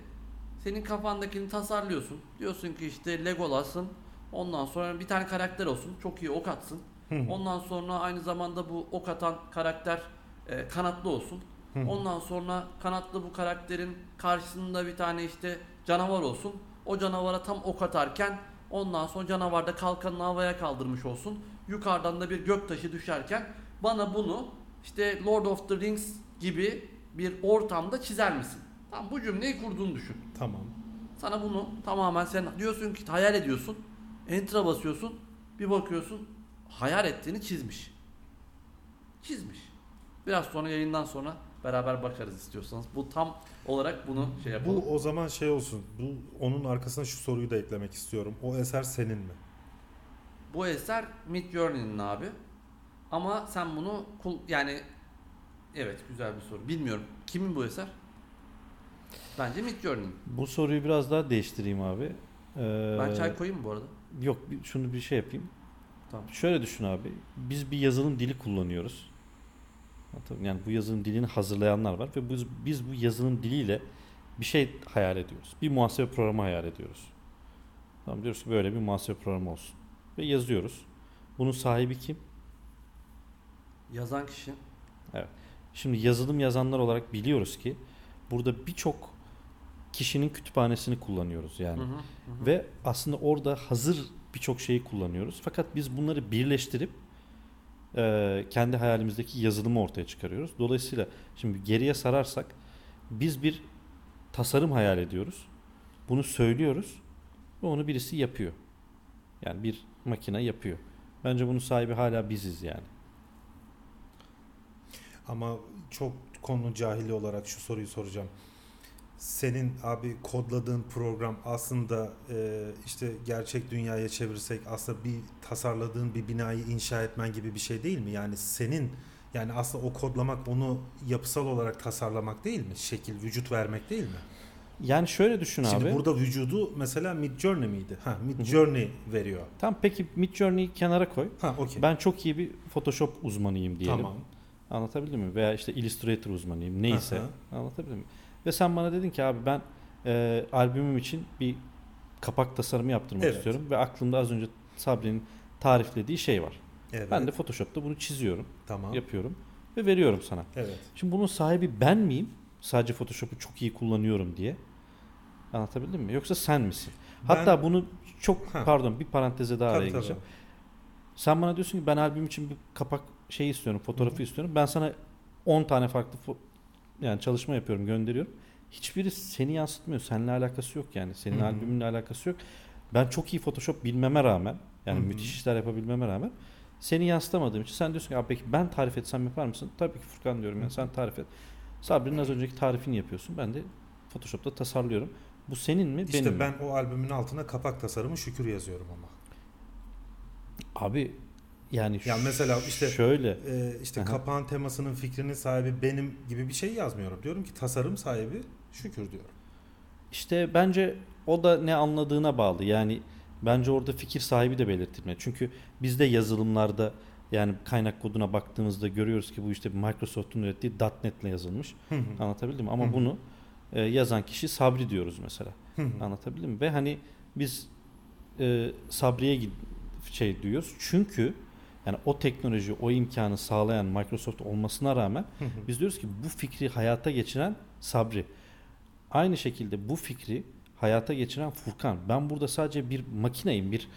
S1: senin kafandakini tasarlıyorsun. Diyorsun ki işte Legolas'ın ondan sonra bir tane karakter olsun. Çok iyi ok atsın. Ondan sonra aynı zamanda bu ok atan karakter e, kanatlı olsun. Ondan sonra kanatlı bu karakterin karşısında bir tane işte canavar olsun. O canavara tam ok atarken ondan sonra canavar da kalkanını havaya kaldırmış olsun. Yukarıdan da bir göktaşı düşerken bana bunu işte Lord of the Rings gibi bir ortamda çizer misin? Tamam bu cümleyi kurduğunu düşün.
S2: Tamam.
S1: Sana bunu tamamen sen diyorsun ki hayal ediyorsun. Enter'a basıyorsun. Bir bakıyorsun hayal ettiğini çizmiş. Çizmiş. Biraz sonra yayından sonra beraber bakarız istiyorsanız. Bu tam olarak bunu şey yapalım.
S2: Bu o zaman şey olsun. Bu onun arkasına şu soruyu da eklemek istiyorum. O eser senin mi?
S1: Bu eser Midjourney'nin abi. Ama sen bunu kul yani evet güzel bir soru. Bilmiyorum. Kimin bu eser? Bence Midjourney'nin.
S3: bu soruyu biraz daha değiştireyim abi. Ee,
S1: Ben çay koyayım mı bu arada?
S3: Yok şunu bir şey yapayım.
S1: Tamam.
S3: Şöyle düşün abi. Biz bir yazılım dili kullanıyoruz. Yani bu yazılım dilini hazırlayanlar var ve biz, biz bu yazılım diliyle bir şey hayal ediyoruz. Bir muhasebe programı hayal ediyoruz. Tamam diyoruz ki böyle bir muhasebe programı olsun. Ve yazıyoruz. Bunun sahibi kim?
S1: Yazan kişi.
S3: Şimdi yazılım yazanlar olarak biliyoruz ki burada birçok kişinin kütüphanesini kullanıyoruz yani.
S1: Hı, hı hı.
S3: Ve aslında orada hazır birçok şeyi kullanıyoruz. Fakat biz bunları birleştirip e, kendi hayalimizdeki yazılımı ortaya çıkarıyoruz. Dolayısıyla şimdi geriye sararsak biz bir tasarım hayal ediyoruz. Bunu söylüyoruz ve onu birisi yapıyor. Yani bir makine yapıyor. Bence bunun sahibi hala biziz yani.
S2: Ama çok konu cahili olarak şu soruyu soracağım. Senin abi kodladığın program aslında e, işte gerçek dünyaya çevirsek aslında bir tasarladığın bir binayı inşa etmen gibi bir şey değil mi? Yani senin yani aslında o kodlamak onu yapısal olarak tasarlamak değil mi? Şekil, vücut vermek değil mi?
S3: Yani şöyle düşün
S2: Şimdi
S3: abi.
S2: burada vücudu mesela Midjourney miydi? Ha, Midjourney veriyor.
S3: Tamam peki Midjourney'i kenara koy.
S2: Ha, okey.
S3: Ben çok iyi bir Photoshop uzmanıyım diyelim.
S2: Tamam.
S3: Anlatabildim mi? Veya işte Illustrator uzmanıyım. Neyse.
S2: Aha.
S3: Anlatabildim mi? Ve sen bana dedin ki abi ben e, albümüm için bir kapak tasarımı yaptırmak
S2: Evet.
S3: istiyorum. Ve aklımda az önce Sabri'nin tariflediği şey var.
S2: Evet.
S3: Ben de Photoshop'ta bunu çiziyorum,
S2: tamam.
S3: yapıyorum ve veriyorum sana.
S2: Evet.
S3: Şimdi bunun sahibi ben miyim? Sadece Photoshop'u çok iyi kullanıyorum diye. Anlatabildim mi? Yoksa sen misin? Hatta
S2: Ben-
S3: bunu çok
S2: Ha.
S3: pardon bir paranteze daha araya
S2: Tabii, tabii.
S3: gireceğim. Sen bana diyorsun ki ben albüm için bir kapak şey istiyorum, fotoğrafı
S2: hı.
S3: istiyorum. Ben sana 10 tane farklı fo- yani çalışma yapıyorum, gönderiyorum. Hiçbiri seni yansıtmıyor. Seninle alakası yok yani. Senin
S2: Hı hı.
S3: albümünle alakası yok. Ben çok iyi Photoshop bilmeme rağmen yani
S2: Hı hı.
S3: müthiş işler yapabilmeme rağmen seni yansıtamadığım için sen diyorsun ki peki ben tarif etsem yapar mısın? Tabii ki Furkan diyorum yani sen tarif et. Sabri'nin az önceki tarifini yapıyorsun. Ben de Photoshop'ta tasarlıyorum. Bu senin mi
S2: İşte
S3: benim mi?
S2: ben o albümün altına kapak tasarımı şükür yazıyorum ama.
S3: Abi yani
S2: Yani mesela işte
S3: şöyle
S2: e, işte
S3: Aha.
S2: kapağın temasının fikrinin sahibi benim gibi bir şey yazmıyorum. Diyorum ki tasarım sahibi şükür diyorum.
S3: İşte bence o da ne anladığına bağlı. Yani bence orada fikir sahibi de belirtilmeli. Çünkü bizde yazılımlarda yani kaynak koduna baktığımızda görüyoruz ki bu işte Microsoft'un ürettiği .NET ile yazılmış.
S2: Hı hı.
S3: Anlatabildim mi? Ama
S2: Hı hı.
S3: bunu e, yazan kişi Sabri diyoruz mesela.
S2: Hı hı.
S3: Anlatabildim mi? Ve hani biz e, Sabri'ye şey diyoruz. Çünkü yani o teknoloji, o imkanı sağlayan Microsoft olmasına rağmen
S2: Hı hı.
S3: biz diyoruz ki bu fikri hayata geçiren Sabri. Aynı şekilde bu fikri hayata geçiren Furkan. Ben burada sadece bir makineyim, bir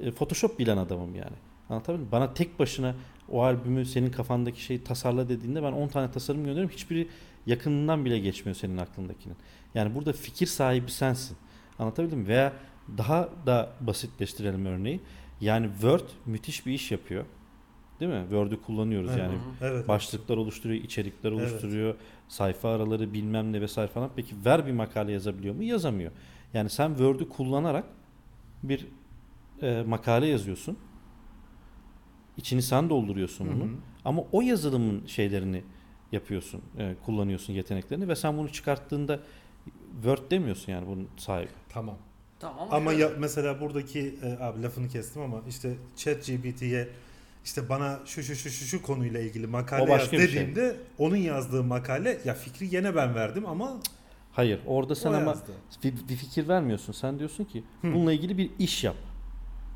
S3: e, Photoshop bilen adamım yani. Anlatabildim? Bana tek başına o albümü senin kafandaki şeyi tasarla dediğinde ben 10 tane tasarım gönderiyorum. Hiçbiri yakınından bile geçmiyor senin aklındakinin. Yani burada fikir sahibi sensin. Anlatabildim mi? Veya daha da basitleştirelim örneği. Yani Word müthiş bir iş yapıyor. Değil mi? Word'ü kullanıyoruz
S2: Evet.
S3: yani.
S2: Evet.
S3: Başlıklar oluşturuyor, içerikler
S2: Evet.
S3: oluşturuyor, sayfa araları bilmem ne vesaire falan. Peki ver bir makale yazabiliyor mu? Yazamıyor. Yani sen Word'ü kullanarak bir e, makale yazıyorsun. İçini sen dolduruyorsun
S2: Hı
S3: bunu.
S2: hı.
S3: Ama o yazılımın şeylerini yapıyorsun, e, kullanıyorsun yeteneklerini ve sen bunu çıkarttığında Word demiyorsun yani bunun sahibi.
S2: Tamam.
S1: Tamam
S2: Ama
S1: şöyle-
S2: ya, mesela buradaki e, abi lafını kestim ama işte ChatGPT'ye işte bana şu şu şu şu şu konuyla ilgili makale yaz
S3: şey.
S2: dediğimde onun yazdığı makale ya fikri yine ben verdim ama
S3: Hayır, orada sen ama bir, bir fikir vermiyorsun. Sen diyorsun ki
S2: Hı.
S3: bununla ilgili bir iş yap.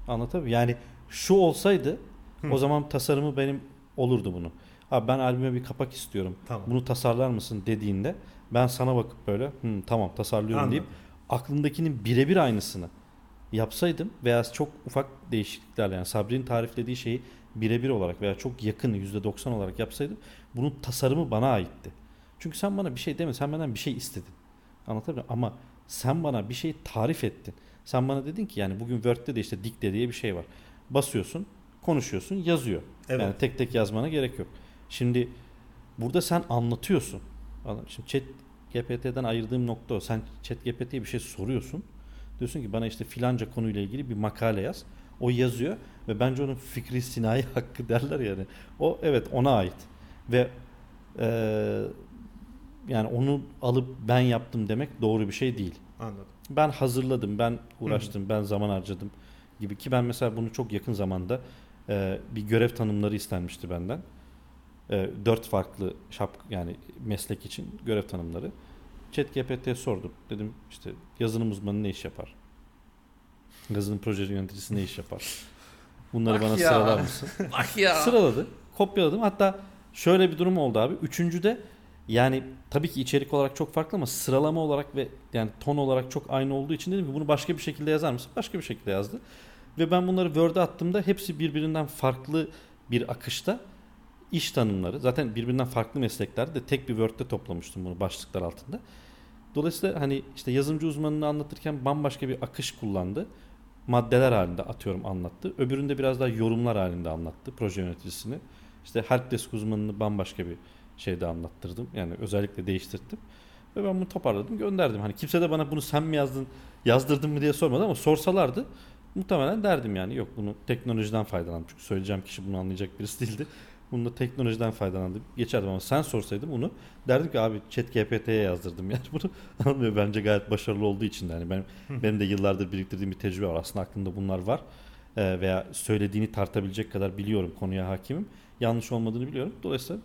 S3: Anlatabiliyor Yani şu olsaydı
S2: Hı.
S3: o zaman tasarımı benim olurdu bunu. Abi ben albüme bir kapak istiyorum.
S2: Tamam.
S3: Bunu tasarlar mısın dediğinde ben sana bakıp böyle "Hı, tamam tasarlıyorum
S2: Anladım.
S3: deyip aklımdakinin birebir aynısını yapsaydım veya çok ufak değişikliklerle yani Sabri'nin tariflediği şeyi birebir olarak veya çok yakın %90 olarak yapsaydım bunun tasarımı bana aitti. Çünkü sen bana bir şey demedin, sen benden bir şey istedin. Anlatabiliyor muyum? Ama sen bana bir şey tarif ettin. Sen bana dedin ki yani bugün Word'de de işte dikte diye bir şey var. Basıyorsun, konuşuyorsun, yazıyor.
S2: Evet.
S3: Yani tek tek yazmana gerek yok. Şimdi burada sen anlatıyorsun. Şimdi chat GPT'den ayırdığım nokta o. Sen chat GPT'ye bir şey soruyorsun. Diyorsun ki bana işte filanca konuyla ilgili bir makale yaz. O yazıyor ve bence onun fikri sinayi hakkı derler yani. O evet ona ait. Ve eee, yani onu alıp ben yaptım demek doğru bir şey değil.
S2: Anladım.
S3: Ben hazırladım, ben uğraştım, ben zaman harcadım gibi ki ben mesela bunu çok yakın zamanda e, bir görev tanımları istenmişti benden. E, dört farklı şap yani meslek için görev tanımları. ChatGPT'ye sordum. Dedim işte yazılım uzmanı ne iş yapar? Yazılım proje yöneticisi ne iş yapar? Bunları
S1: Bak
S3: bana
S1: ya.
S3: sıralar mısın?
S1: Bak ya.
S3: Sıraladı. Kopyaladım. Hatta şöyle bir durum oldu abi. Üçüncüde yani tabii ki içerik olarak çok farklı ama sıralama olarak ve yani ton olarak çok aynı olduğu için dedim ki bunu başka bir şekilde yazar mısın? Başka bir şekilde yazdı. Ve ben bunları Word'e attığımda hepsi birbirinden farklı bir akışta iş tanımları. Zaten birbirinden farklı mesleklerde de tek bir Word'de toplamıştım bunu başlıklar altında. Dolayısıyla hani işte yazılımcı uzmanını anlatırken bambaşka bir akış kullandı. Maddeler halinde atıyorum anlattı. Öbüründe biraz daha yorumlar halinde anlattı proje yöneticisini. İşte helpdesk uzmanını bambaşka bir şeyde anlattırdım. Yani özellikle değiştirdim. Ve ben bunu toparladım gönderdim. Hani kimse de bana bunu sen mi yazdın yazdırdın mı diye sormadı ama sorsalardı muhtemelen derdim yani yok bunu teknolojiden faydalandım. Çünkü söyleyeceğim kişi bunu anlayacak birisi değildi. Bunu da teknolojiden faydalandım. Geçerdim ama sen sorsaydın bunu derdim ki abi chat GPT'ye yazdırdım yani bunu. Anlıyor bence gayet başarılı olduğu için de hani ben, benim de yıllardır biriktirdiğim bir tecrübe var. Aslında aklımda bunlar var. Ee, veya söylediğini tartabilecek kadar biliyorum konuya hakimim. Yanlış olmadığını biliyorum. Dolayısıyla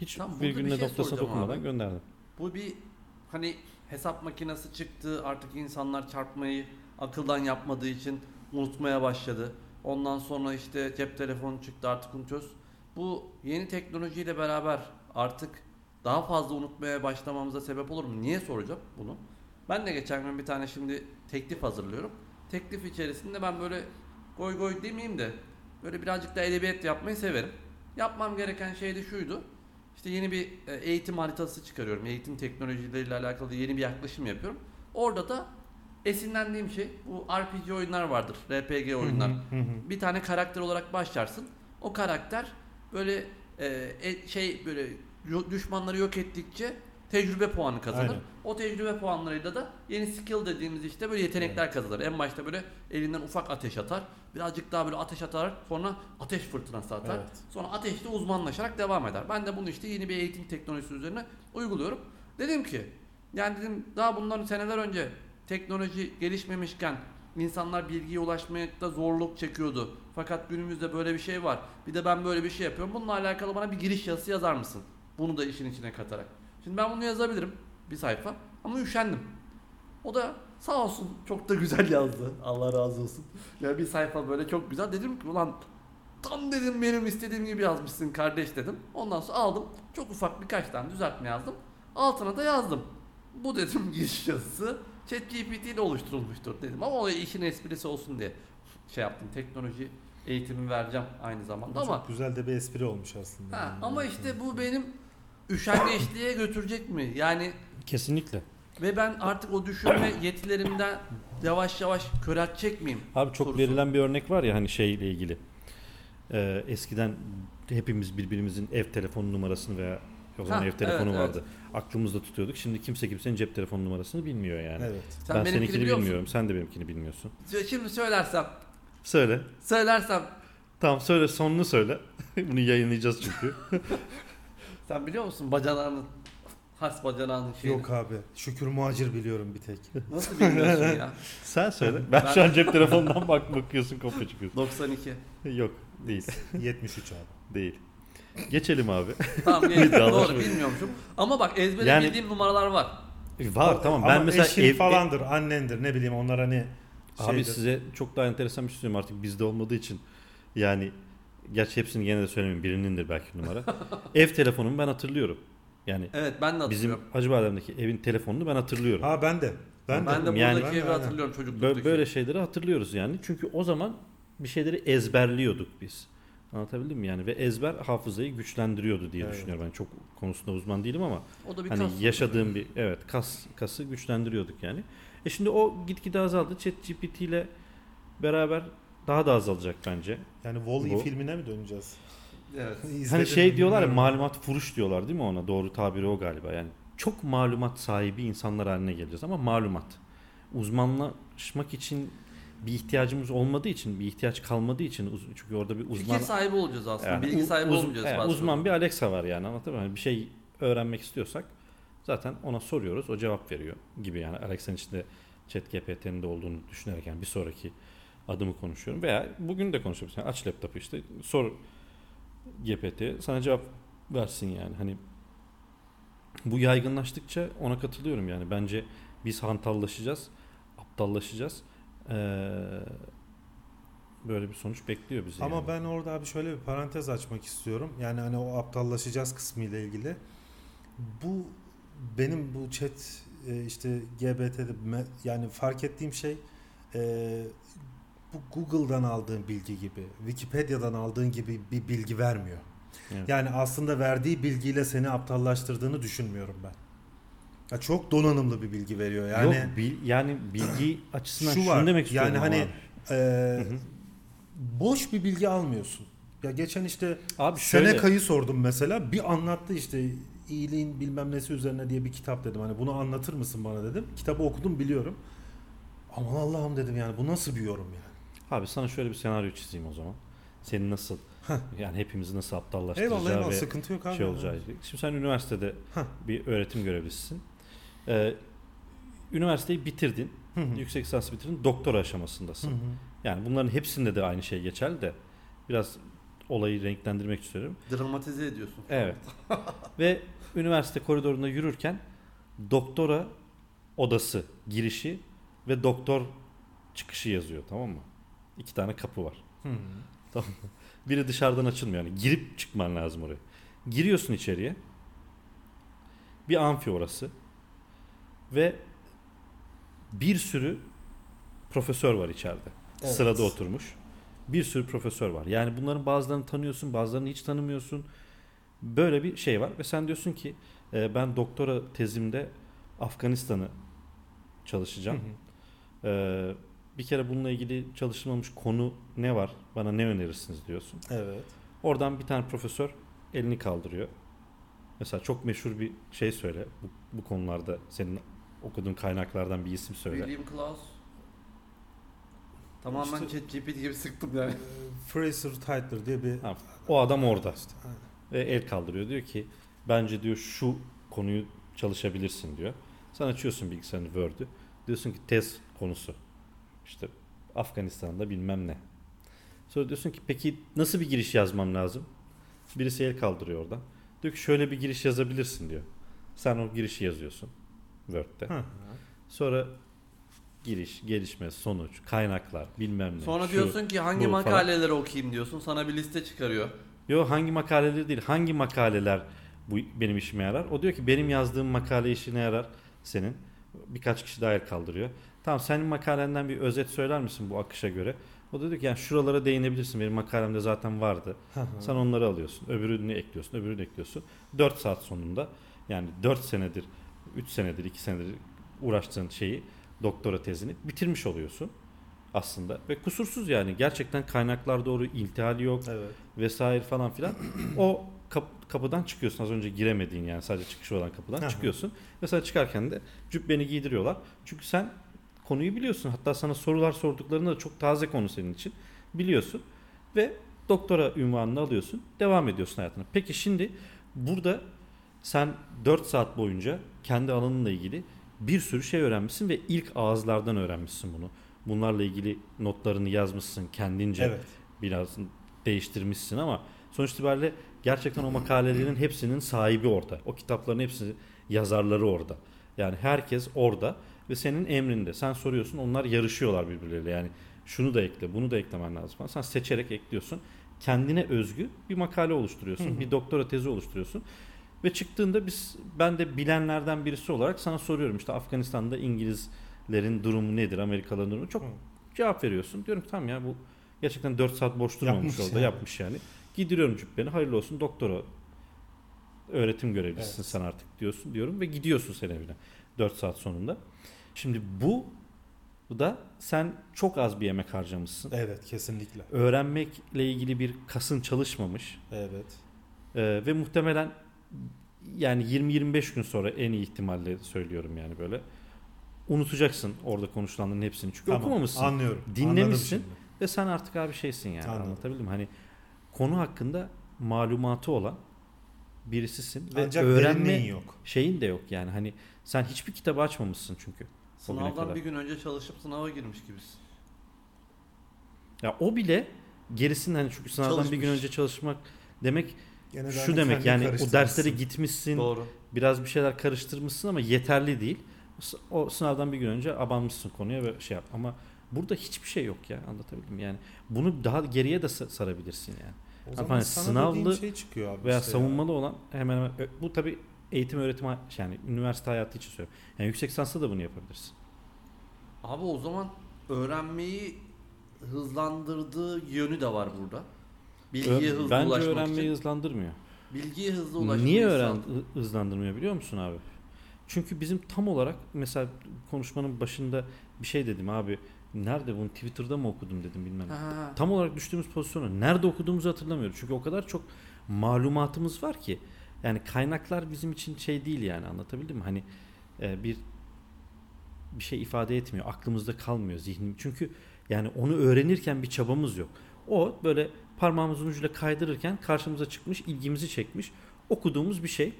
S3: hiç
S1: Tamam,
S3: virgülüne
S1: şey
S3: noktasına dokunmadan
S1: abi.
S3: gönderdim.
S1: Bu bir hani hesap makinesi çıktı artık insanlar çarpmayı akıldan yapmadığı için unutmaya başladı. Ondan sonra işte cep telefonu çıktı artık unutuyoruz. Bu yeni teknolojiyle beraber artık daha fazla unutmaya başlamamıza sebep olur mu? Niye soracağım bunu? Ben de geçen gün bir tane şimdi teklif hazırlıyorum. Teklif içerisinde ben böyle goy goy demeyeyim de böyle birazcık da edebiyat yapmayı severim. Yapmam gereken şey de şuydu. İşte yeni bir e, eğitim haritası çıkarıyorum. Eğitim teknolojileriyle alakalı yeni bir yaklaşım yapıyorum. Orada da esinlendiğim şey bu RPG oyunlar vardır. RPG oyunlar. Bir tane karakter olarak başlarsın. O karakter böyle e, e, şey böyle düşmanları yok ettikçe tecrübe puanı kazanır.
S2: Aynen.
S1: O tecrübe puanlarıyla da yeni skill dediğimiz işte böyle yetenekler kazanır. En başta böyle elinden ufak ateş atar. Birazcık daha böyle ateş atar. Sonra ateş fırtınası atar.
S2: Evet.
S1: Sonra ateşte uzmanlaşarak devam eder. Ben de bunu işte yeni bir eğitim teknolojisi üzerine uyguluyorum. Dedim ki yani dedim daha bundan seneler önce teknoloji gelişmemişken insanlar bilgiye ulaşmakta zorluk çekiyordu. Fakat günümüzde böyle bir şey var. Bir de ben böyle bir şey yapıyorum. Bununla alakalı bana bir giriş yazısı yazar mısın? Bunu da işin içine katarak. Şimdi ben bunu yazabilirim bir sayfa ama üşendim. O da sağ olsun çok da güzel yazdı. Allah razı olsun. Ya bir sayfa böyle çok güzel. Dedim ki ulan tam dedim benim istediğim gibi yazmışsın kardeş dedim. Ondan sonra aldım. Çok ufak birkaç tane düzeltme yazdım. Altına da yazdım. Bu dedim giriş yazısı ChatGPT ile oluşturulmuştur dedim. Ama o işin esprisi olsun diye şey yaptım. Teknoloji eğitimi vereceğim aynı zamanda
S2: Bu
S1: ama
S2: çok güzel de bir espri olmuş aslında.
S1: ha,
S2: Yani.
S1: ama işte bu benim üşengeçliğe götürecek mi? Yani
S3: Kesinlikle.
S1: ve ben artık o düşünme yetilerimden yavaş yavaş köreltecek miyim?
S3: Abi çok
S1: Sorusu.
S3: verilen bir örnek var ya hani şeyle ilgili. Ee, eskiden hepimiz birbirimizin ev telefon numarasını veya o zaman
S1: Ha,
S3: ev telefonu
S1: evet,
S3: vardı. Aklımızda tutuyorduk. Şimdi kimse kimsenin cep telefon numarasını bilmiyor yani.
S2: Evet.
S1: Sen
S3: ben seninkini
S1: musun?
S3: bilmiyorum. Sen de benimkini bilmiyorsun.
S1: Şimdi söylersem,
S3: Söyle.
S1: söylersem
S3: Tamam söyle sonunu söyle. Bunu yayınlayacağız çünkü.
S1: sen biliyor musun bacanağının has bacanağının şeyini?
S2: Yok abi. Şükür muhacir biliyorum bir tek.
S1: Nasıl bilmiyorsun ya?
S3: Sen söyle. Ben,
S1: Ben-
S3: şu an cep telefonundan bak bakıyorsun kopya çıkıyorsun.
S1: 92.
S3: Yok değil.
S2: 73 abi.
S3: Değil. Geçelim abi.
S1: Tamam.
S3: İddialı.
S1: Doğru bilmiyormuşum. Ama bak ezbere
S3: Yani-
S1: bildiğim numaralar var.
S3: Var tamam. Ben
S2: Ama
S3: mesela
S2: eşin
S3: ev,
S2: falandır, annendir ne bileyim onlar hani
S3: Abi
S2: şeydir.
S3: size çok daha enteresan bir şey söyleyeyim artık bizde olmadığı için. Yani gerçi hepsini gene de söylemeyeyim birinindir belki numara. Ev telefonumu ben hatırlıyorum. Yani
S1: Evet ben de
S3: bizim
S1: hatırlıyorum.
S3: Hacıbadem'deki evin telefonunu ben hatırlıyorum.
S2: Ha ben de. Ben,
S1: Ben,
S2: de.
S1: de
S3: Yani-
S1: buradaki
S2: Ben
S1: evi hatırlıyorum çocukluktaki.
S3: Bö- böyle şeyleri hatırlıyoruz yani. Çünkü o zaman bir şeyleri ezberliyorduk biz. Anlatabildim mi yani? Ve ezber hafızayı güçlendiriyordu diye
S2: Evet.
S3: düşünüyorum. Ben çok konusunda uzman değilim ama
S1: O da bir
S3: hani
S1: kas.
S3: yaşadığım bir evet kas kası güçlendiriyorduk yani. E şimdi o gitgide azaldı. ChatGPT ile beraber daha da azalacak bence.
S2: Yani Wall-E
S3: Bu-
S2: filmine mi döneceğiz?
S1: Evet.
S3: Hani şey diyorlar ya malumat furuş diyorlar değil mi ona? Doğru tabiri o galiba. Yani çok malumat sahibi insanlar haline geleceğiz ama malumat. Uzmanlaşmak için bir ihtiyacımız olmadığı için, bir ihtiyaç kalmadığı için çünkü orada bir uzman
S1: Fikir sahibi olacağız aslında.
S3: yani
S1: Bilgi sahibi
S3: uz-
S1: olmayacağız
S3: evet, uzman bir Alexa var yani anlatabiliyor muyum? Yani bir şey öğrenmek istiyorsak zaten ona soruyoruz, o cevap veriyor gibi yani Alexa'nın içinde ChatGPT'nin de olduğunu düşünerek yani bir sonraki adımı konuşuyorum veya bugün de konuşuyorum. Sen aç laptopu işte sor GPT sana cevap versin yani. Hani bu yaygınlaştıkça ona katılıyorum yani. Bence biz hantallaşacağız, aptallaşacağız. Ee, böyle bir sonuç bekliyor bizi.
S2: Ama
S3: yani.
S2: ben orada abi şöyle bir parantez açmak istiyorum. Yani hani o aptallaşacağız kısmı ile ilgili. Bu benim bu chat e, işte GBT'de yani fark ettiğim şey e, bu Google'dan aldığın bilgi gibi, Wikipedia'dan aldığın gibi bir bilgi vermiyor.
S3: Evet.
S2: Yani aslında verdiği bilgiyle seni aptallaştırdığını düşünmüyorum ben. Ya çok donanımlı bir bilgi veriyor. Yani
S3: Yok, bil- yani bilgi açısından
S2: şu
S3: şunu
S2: var.
S3: demek istiyorum.
S2: Yani hani
S3: abi.
S2: e, boş bir bilgi almıyorsun. Ya geçen işte
S3: Abi şöyle
S2: Seneca'yı sordum mesela. Bir anlattı işte iyiliğin bilmem nesi üzerine diye bir kitap dedim. Hani bunu anlatır mısın bana dedim. Kitabı okudum biliyorum. Aman Allah'ım dedim yani bu nasıl bir yorum yani.
S3: abi sana şöyle bir senaryo çizeyim o zaman. Seni nasıl yani hepimizi nasıl
S2: Eyvallah
S3: aptallaştıracağı
S2: eyvallah
S3: ve
S2: sıkıntı yok abi.
S3: şey olacağı. Şimdi sen üniversitede
S2: Hah.
S3: bir öğretim görevlisisin. Ee, üniversiteyi bitirdin.
S2: Hı hı.
S3: Yüksek lisans bitirdin. Doktora aşamasındasın.
S2: hı.
S3: Yani bunların hepsinde de aynı şey geçerli de biraz olayı renklendirmek istiyorum.
S1: Dramatize ediyorsun.
S3: Evet. Ve üniversite koridorunda yürürken doktora odası girişi ve doktor çıkışı yazıyor tamam mı? İki tane kapı var. Tamam mı? Biri dışarıdan açılmıyor yani girip çıkman lazım oraya. Giriyorsun içeriye. Bir amfi orası. Ve bir sürü profesör var içeride.
S2: Evet.
S3: Sırada oturmuş. Bir sürü profesör var. Yani bunların bazılarını tanıyorsun, bazılarını hiç tanımıyorsun. Böyle bir şey var ve sen diyorsun ki e, ben doktora tezimde Afganistan'ı çalışacağım.
S2: Hı hı.
S3: Ee, bir kere bununla ilgili çalışılmamış konu ne var? Bana ne önerirsiniz diyorsun.
S2: Evet.
S3: Oradan bir tane profesör elini kaldırıyor. Mesela çok meşhur bir şey söyle. Bu, bu konularda senin okuduğun kaynaklardan bir isim söyle.
S1: William Klaus. Tamamen
S2: İşte-
S1: ChatGPT gibi sıktım yani.
S2: Fraser Tytler diye bir
S3: Ha, o adam orada.
S2: İşte, aynen.
S3: Ve el kaldırıyor. Diyor ki bence diyor şu konuyu çalışabilirsin diyor. Sen açıyorsun bilgisayarını Word'ü. Diyorsun ki tez konusu. İşte Afganistan'da bilmem ne. Sonra diyorsun ki peki nasıl bir giriş yazmam lazım? Birisi el kaldırıyor oradan. Diyor ki şöyle bir giriş yazabilirsin diyor. Sen o girişi yazıyorsun Word'de.
S2: Hı.
S3: Sonra giriş, gelişme, sonuç, kaynaklar bilmem ne.
S1: Sonra
S3: şu,
S1: diyorsun ki hangi
S3: bu falan.
S1: makaleleri okuyayım diyorsun. Sana bir liste çıkarıyor.
S3: Yo hangi makaleleri değil, hangi makaleler bu benim işime yarar? O diyor ki benim yazdığım makale işine yarar senin. Birkaç kişi daha el kaldırıyor. Tamam senin makalenden bir özet söyler misin bu akışa göre? O da diyor ki yani şuralara değinebilirsin. Benim makalemde zaten vardı. Sen onları alıyorsun. Öbürünü ekliyorsun. Öbürünü ekliyorsun. 4 saat sonunda yani 4 senedir, 3 senedir, 2 senedir uğraştığın şeyi, doktora tezini bitirmiş oluyorsun aslında. Ve kusursuz yani. Gerçekten kaynaklar doğru, iltihali yok
S2: Evet.
S3: vesaire falan filan. O kap- kapıdan çıkıyorsun. Az önce giremediğin yani sadece çıkışı olan kapıdan çıkıyorsun. Mesela çıkarken de cübbeni giydiriyorlar. Çünkü sen konuyu biliyorsun. Hatta sana sorular sorduklarında da çok taze konu senin için. Biliyorsun. Ve doktora ünvanını alıyorsun. Devam ediyorsun hayatına. Peki şimdi burada sen 4 saat boyunca kendi alanınla ilgili bir sürü şey öğrenmişsin ve ilk ağızlardan öğrenmişsin bunu. Bunlarla ilgili notlarını yazmışsın kendince
S2: Evet.
S3: biraz değiştirmişsin ama sonuç itibariyle gerçekten o makalelerin hepsinin sahibi orada. O kitapların hepsi yazarları orada. Yani herkes orada ve senin emrinde. Sen soruyorsun onlar yarışıyorlar birbirleriyle. Yani şunu da ekle, bunu da eklemen lazım. Sen seçerek ekliyorsun. Kendine özgü bir makale oluşturuyorsun.
S2: Hı hı.
S3: Bir doktora tezi oluşturuyorsun. Ve çıktığında biz ben de bilenlerden birisi olarak sana soruyorum işte Afganistan'da İngilizlerin durumu nedir, Amerikalıların durumu çok
S2: Hı.
S3: cevap veriyorsun. Diyorum ki tamam ya bu gerçekten 4 saat boş durmamış
S2: Yapmış
S3: orada
S2: yani.
S3: yapmış yani. Giydiriyorum cübbeni hayırlı olsun doktora öğretim görevlisisin
S2: Evet.
S3: sen artık diyorsun diyorum ve gidiyorsun sen evine 4 saat sonunda. Şimdi bu da sen çok az bir emek harcamışsın.
S2: Evet kesinlikle.
S3: Öğrenmekle ilgili bir kasın çalışmamış.
S2: Evet.
S3: Ee, ve muhtemelen yani 20-25 gün sonra en iyi ihtimalle söylüyorum yani böyle. Unutacaksın orada konuşulanların hepsini. Çünkü
S2: Tamam,
S3: okumamışsın.
S2: Anlıyorum.
S3: Dinlemişsin. Ve sen artık abi şeysin yani
S2: Anladım.
S3: anlatabildim? Hani konu hakkında malumatı olan birisisin ve
S2: Ancak
S3: öğrenme
S2: yok.
S3: şeyin de yok yani hani sen hiçbir kitabı açmamışsın çünkü.
S1: Sınavdan
S3: kadar.
S1: bir gün önce çalışıp sınava girmiş gibisin.
S3: Ya o bile gerisinin hani çünkü sınavdan bir gün
S1: Çalışmış.
S3: önce çalışmak demek
S2: Gene
S3: şu
S2: de
S3: demek yani o derslere gitmişsin
S1: Doğru.
S3: biraz bir şeyler karıştırmışsın ama yeterli değil. S- O sınavdan bir gün önce abanmışsın konuya ve şey yap ama burada hiçbir şey yok ya anlatabildim yani. Bunu daha geriye de sa- sarabilirsin yani.
S2: O zaman
S3: Hani
S2: sana
S3: sınavlı
S2: şey çıkıyor abi
S3: Veya
S2: işte ya.
S3: savunmalı olan hemen hemen ö- bu tabi eğitim öğretim yani üniversite hayatı için söylüyorum. Yani yüksek lisansta da bunu yapabilirsin.
S1: Abi o zaman öğrenmeyi hızlandırdığı yönü de var burada. Bilgiye hızlı
S3: Bence
S1: ulaşmak
S3: öğrenmeyi
S1: için.
S3: hızlandırmıyor.
S1: Bilgiye hızlı ulaşmayı
S3: Niye öğren hı- hızlandırmıyor biliyor musun abi? Çünkü bizim tam olarak mesela konuşmanın başında bir şey dedim abi. Nerede bunu Twitter'da mı okudum dedim bilmem.
S1: Ha.
S3: Tam olarak düştüğümüz pozisyonu nerede okuduğumuzu hatırlamıyorum. Çünkü o kadar çok malumatımız var ki. Yani kaynaklar bizim için şey değil yani anlatabildim mi? Hani e, bir bir şey ifade etmiyor. Aklımızda kalmıyor zihnim. Çünkü yani onu öğrenirken bir çabamız yok. O böyle parmağımızın ucuyla kaydırırken karşımıza çıkmış, ilgimizi çekmiş. Okuduğumuz bir şey.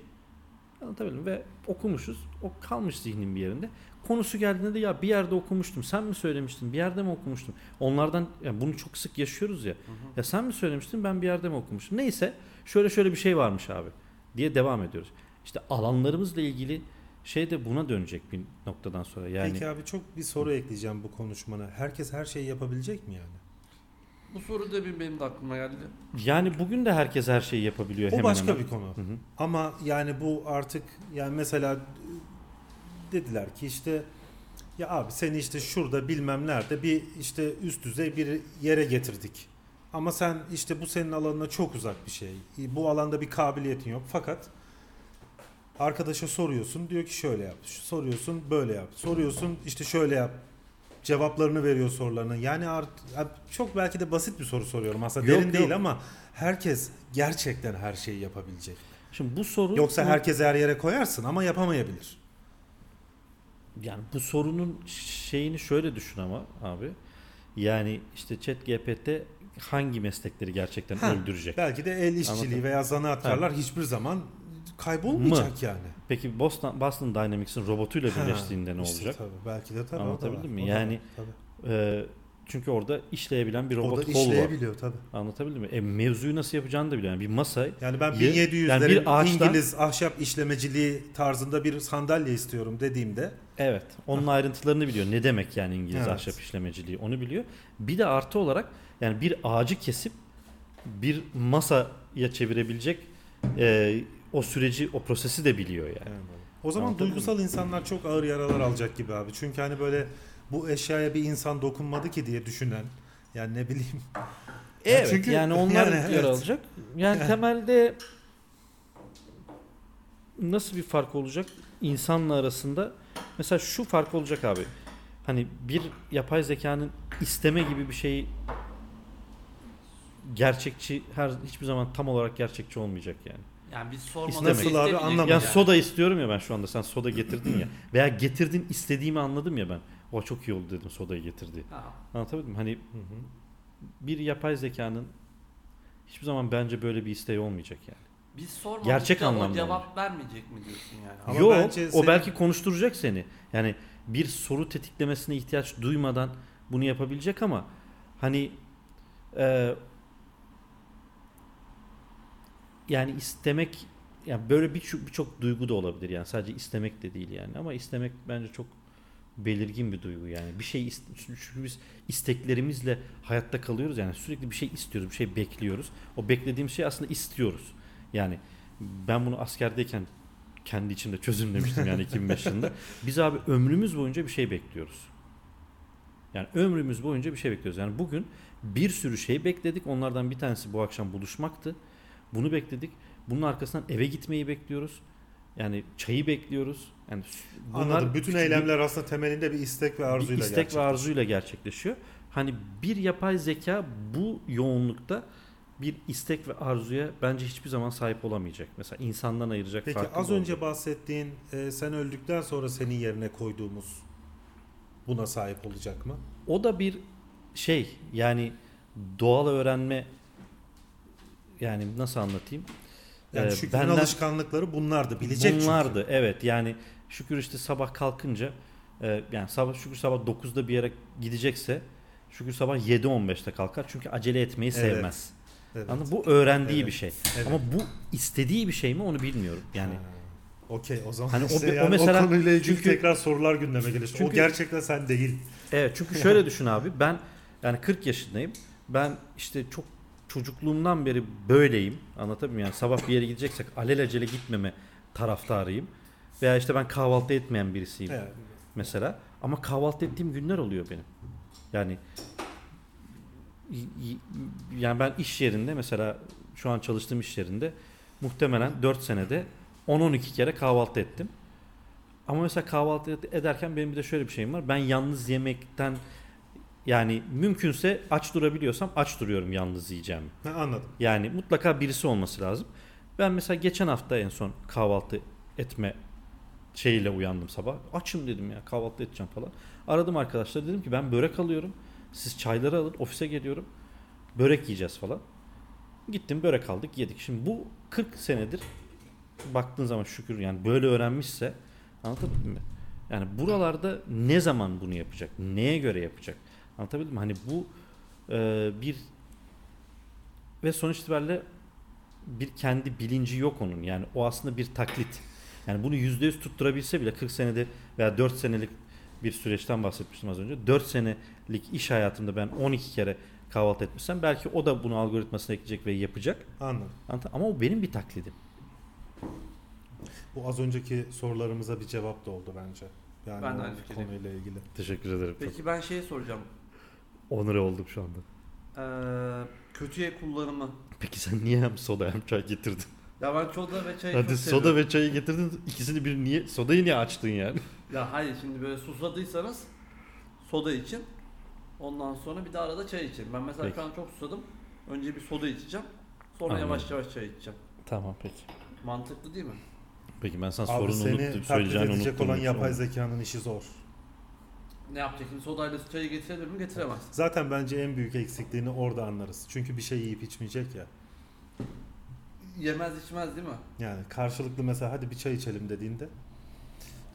S3: Anlatabildim ve okumuşuz. O kalmış zihnin bir yerinde. Konusu geldiğinde de ya bir yerde okumuştum. Sen mi söylemiştin? Bir yerde mi okumuştum? Onlardan yani bunu çok sık yaşıyoruz ya.
S1: Hı hı.
S3: Ya sen mi söylemiştin? Ben bir yerde mi okumuştum? Neyse şöyle şöyle bir şey varmış abi diye devam ediyoruz. İşte alanlarımızla ilgili şey de buna dönecek bir noktadan sonra. Yani
S2: Peki abi çok bir soru ekleyeceğim bu konuşmana. Herkes her şeyi yapabilecek mi yani?
S1: Bu soru da benim, benim de aklıma geldi.
S3: yani bugün de herkes her şeyi yapabiliyor
S2: O
S3: hemen
S2: başka
S3: hemen.
S2: bir konu.
S3: Hı hı.
S2: Ama yani bu artık yani mesela dediler ki işte ya abi seni işte şurada bilmem nerede bir işte üst düzey bir yere getirdik. Ama sen işte bu senin alanına çok uzak bir şey. Bu alanda bir kabiliyetin yok. Fakat arkadaşa soruyorsun diyor ki şöyle yap. Soruyorsun böyle yap. Soruyorsun işte şöyle yap. Cevaplarını veriyor sorularına. Yani art, çok belki de basit bir soru soruyorum aslında.
S3: Yok,
S2: Derin
S3: yok.
S2: değil ama herkes gerçekten her şeyi yapabilecek.
S3: Şimdi bu soru
S2: Yoksa herkes her yere koyarsın ama yapamayabilir.
S3: yani bu sorunun şeyini şöyle düşün ama abi. Yani işte chat GPT hangi meslekleri gerçekten
S2: Ha,
S3: öldürecek?
S2: Belki de el işçiliği
S3: Anladım.
S2: veya zanaatkarlar hiçbir zaman kaybolmayacak yani.
S3: Peki Boston, Boston Dynamics'in robotuyla
S2: Ha,
S3: birleştiğinde ne
S2: işte
S3: olacak?
S2: Tabii, belki de tabii.
S3: Anlatabildim mi? Yani
S2: tabii.
S3: Ee, çünkü orada işleyebilen bir robot
S2: da
S3: kol var.
S2: işleyebiliyor tabii.
S3: Anlatabildim mi? E, mevzuyu nasıl yapacağını da biliyor. Yani bir masa
S2: Yani ben
S3: Ye-
S2: 1700'lerin
S3: yani bir ağaçtan-
S2: İngiliz ahşap işlemeciliği tarzında bir sandalye istiyorum dediğimde
S3: evet onun ayrıntılarını biliyor. Ne demek yani İngiliz
S2: Evet.
S3: ahşap işlemeciliği onu biliyor. Bir de artı olarak yani bir ağacı kesip bir masaya çevirebilecek e, o süreci, o prosesi de biliyor yani.
S2: Yani. O zaman
S3: Anlatabildim
S2: duygusal insanlar çok ağır yaralar alacak gibi abi. Çünkü hani böyle bu eşyaya bir insan dokunmadı ki diye düşünen Yani ne bileyim.
S3: Evet
S2: çünkü-
S3: yani onlar
S2: yani
S3: yer
S2: evet.
S3: alacak. Yani temelde nasıl bir fark olacak insanla arasında? Mesela şu fark olacak abi. Hani bir yapay zekanın isteme gibi bir şey gerçekçi her hiçbir zaman tam olarak gerçekçi olmayacak yani.
S1: Yani biz sormadan.
S2: Nasıl abi
S1: istemeyecek
S2: anlamadım.
S3: Ya
S1: yani.
S3: soda istiyorum ya ben şu anda sen soda getirdin ya veya getirdin istediğimi anladım ya ben. O çok iyi oldu dedim sodayı getirdi.
S1: Ha.
S3: Anlatabildim mi? Hani bir yapay zekanın hiçbir zaman bence böyle bir isteği olmayacak yani.
S1: Biz sormadık
S3: Gerçek
S1: da
S3: anlamda
S1: o cevap vermeyecek mi diyorsun yani?
S2: Ama
S3: Yok
S2: bence
S3: o
S2: senin-
S3: belki konuşturacak seni. Yani bir soru tetiklemesine ihtiyaç duymadan bunu yapabilecek ama hani e, yani istemek yani böyle birçok birçok duygu da olabilir yani. Sadece istemek de değil yani. Ama istemek bence çok belirgin bir duygu yani. Bir şey çünkü biz isteklerimizle hayatta kalıyoruz yani. Sürekli bir şey istiyoruz bir şey bekliyoruz. O beklediğimiz şey aslında istiyoruz. Yani ben bunu askerdeyken kendi içimde çözümlemiştim yani 2005 yılında. Biz abi ömrümüz boyunca bir şey bekliyoruz. Yani ömrümüz boyunca bir şey bekliyoruz. Yani bugün bir sürü şey bekledik. Onlardan bir tanesi bu akşam buluşmaktı bunu bekledik bunun arkasından eve gitmeyi bekliyoruz yani çayı bekliyoruz yani bunlar
S2: Anladım. Bütün
S3: küçük
S2: eylemler aslında temelinde bir istek ve arzuyla
S3: bir istek
S2: gerçekleşiyor.
S3: ve arzuyla gerçekleşiyor. Hani bir yapay zeka bu yoğunlukta bir istek ve arzuya bence hiçbir zaman sahip olamayacak. Mesela insandan ayıracak
S2: Peki az önce
S3: olacak.
S2: bahsettiğin e, sen öldükten sonra senin yerine koyduğumuz buna sahip olacak mı?
S3: o da bir şey yani doğal öğrenme yani nasıl anlatayım?
S2: Yani
S3: Ee,
S2: Şükrü'nün
S3: benden-
S2: alışkanlıkları bunlardı. Bilecek çünkü.
S3: Bunlardı evet yani Şükür işte sabah kalkınca e, yani sabah Şükür sabah 9'da bir yere gidecekse Şükür sabah 7.15'te kalkar çünkü acele etmeyi
S2: Evet.
S3: sevmez.
S2: Evet.
S3: Anladın? Bu öğrendiği
S2: Evet.
S3: bir şey.
S2: Evet.
S3: Ama bu istediği bir şey mi onu bilmiyorum. Yani
S2: Ha, Okey o zaman
S3: Hani o
S2: işte
S3: o
S2: yani o,
S3: mesela-
S2: konuyla ilgili
S3: çünkü-
S2: tekrar sorular gündeme gelir. o
S3: Çünkü-
S2: gerçekten sen değil.
S3: evet çünkü şöyle düşün abi ben yani 40 yaşındayım. Ben işte çok çocukluğumdan beri böyleyim. Anlatabiliyor muyum? Yani sabah bir yere gideceksek alelacele gitmeme taraftarıyım. Veya işte ben kahvaltı etmeyen birisiyim
S2: Evet.
S3: mesela. Ama kahvaltı ettiğim günler oluyor benim. Yani yani ben iş yerinde mesela şu an çalıştığım iş yerinde muhtemelen 4 senede 10-12 kere kahvaltı ettim. Ama mesela kahvaltı ed- ederken benim bir de şöyle bir şeyim var. Ben yalnız yemekten yani mümkünse aç durabiliyorsam aç duruyorum yalnız yiyeceğim.
S2: Ha, anladım.
S3: Yani mutlaka birisi olması lazım. Ben mesela geçen hafta en son kahvaltı etme şeyiyle uyandım sabah. Açım dedim ya kahvaltı edeceğim falan. Aradım arkadaşlar dedim ki ben börek alıyorum. Siz çayları alın ofise geliyorum. Börek yiyeceğiz falan. Gittim börek aldık yedik. Şimdi bu 40 senedir baktığın zaman şükür yani böyle öğrenmişse anlatabildim mi? Yani buralarda ne zaman bunu yapacak? Neye göre yapacak? Anlatabildim mi? Hani bu e, bir ve sonuç itibariyle bir kendi bilinci yok onun. Yani o aslında bir taklit. Yani bunu %100 tutturabilse bile 40 senede veya 4 senelik bir süreçten bahsetmiştim az önce. 4 senelik iş hayatımda ben 12 kere kahvaltı etmişsem belki o da bunu algoritmasına ekleyecek ve yapacak.
S2: Anladım.
S3: Ama o benim bir taklidim.
S2: Bu az önceki sorularımıza bir cevap da oldu bence. Yani
S1: Ben de aynı
S2: konuyla ilgili.
S3: Teşekkür ederim.
S1: Peki ben şey soracağım.
S3: Onur oldum şu anda.
S1: Ee, kötüye kullanımı.
S3: Peki sen niye hem soda hem çay getirdin?
S1: Ya ben soda ve çayı
S3: Hadi
S1: çok
S3: soda
S1: seviyorum.
S3: ve çayı getirdin. İkisini bir niye sodayı niye açtın yani?
S1: Ya hayır şimdi böyle susadıysanız soda için. Ondan sonra bir de arada çay için. Ben mesela
S3: Peki.
S1: şu an çok susadım. Önce bir soda içeceğim. Sonra
S3: Anladım.
S1: yavaş yavaş çay içeceğim.
S3: Tamam peki.
S1: Mantıklı değil mi?
S3: Peki ben sana
S2: Abi
S3: sorunu
S2: seni
S3: unuttum.
S2: taklit
S3: Söyleyeceğini
S2: edecek
S3: unuttum.
S2: olan yapay zekanın işi zor.
S1: Ne yapacak şimdi sodayla çayı getirebilir mi? Getiremez.
S2: Zaten bence en büyük eksikliğini orada anlarız. Çünkü bir şey yiyip içmeyecek ya.
S1: Yemez içmez değil mi?
S2: Yani karşılıklı mesela hadi bir çay içelim dediğinde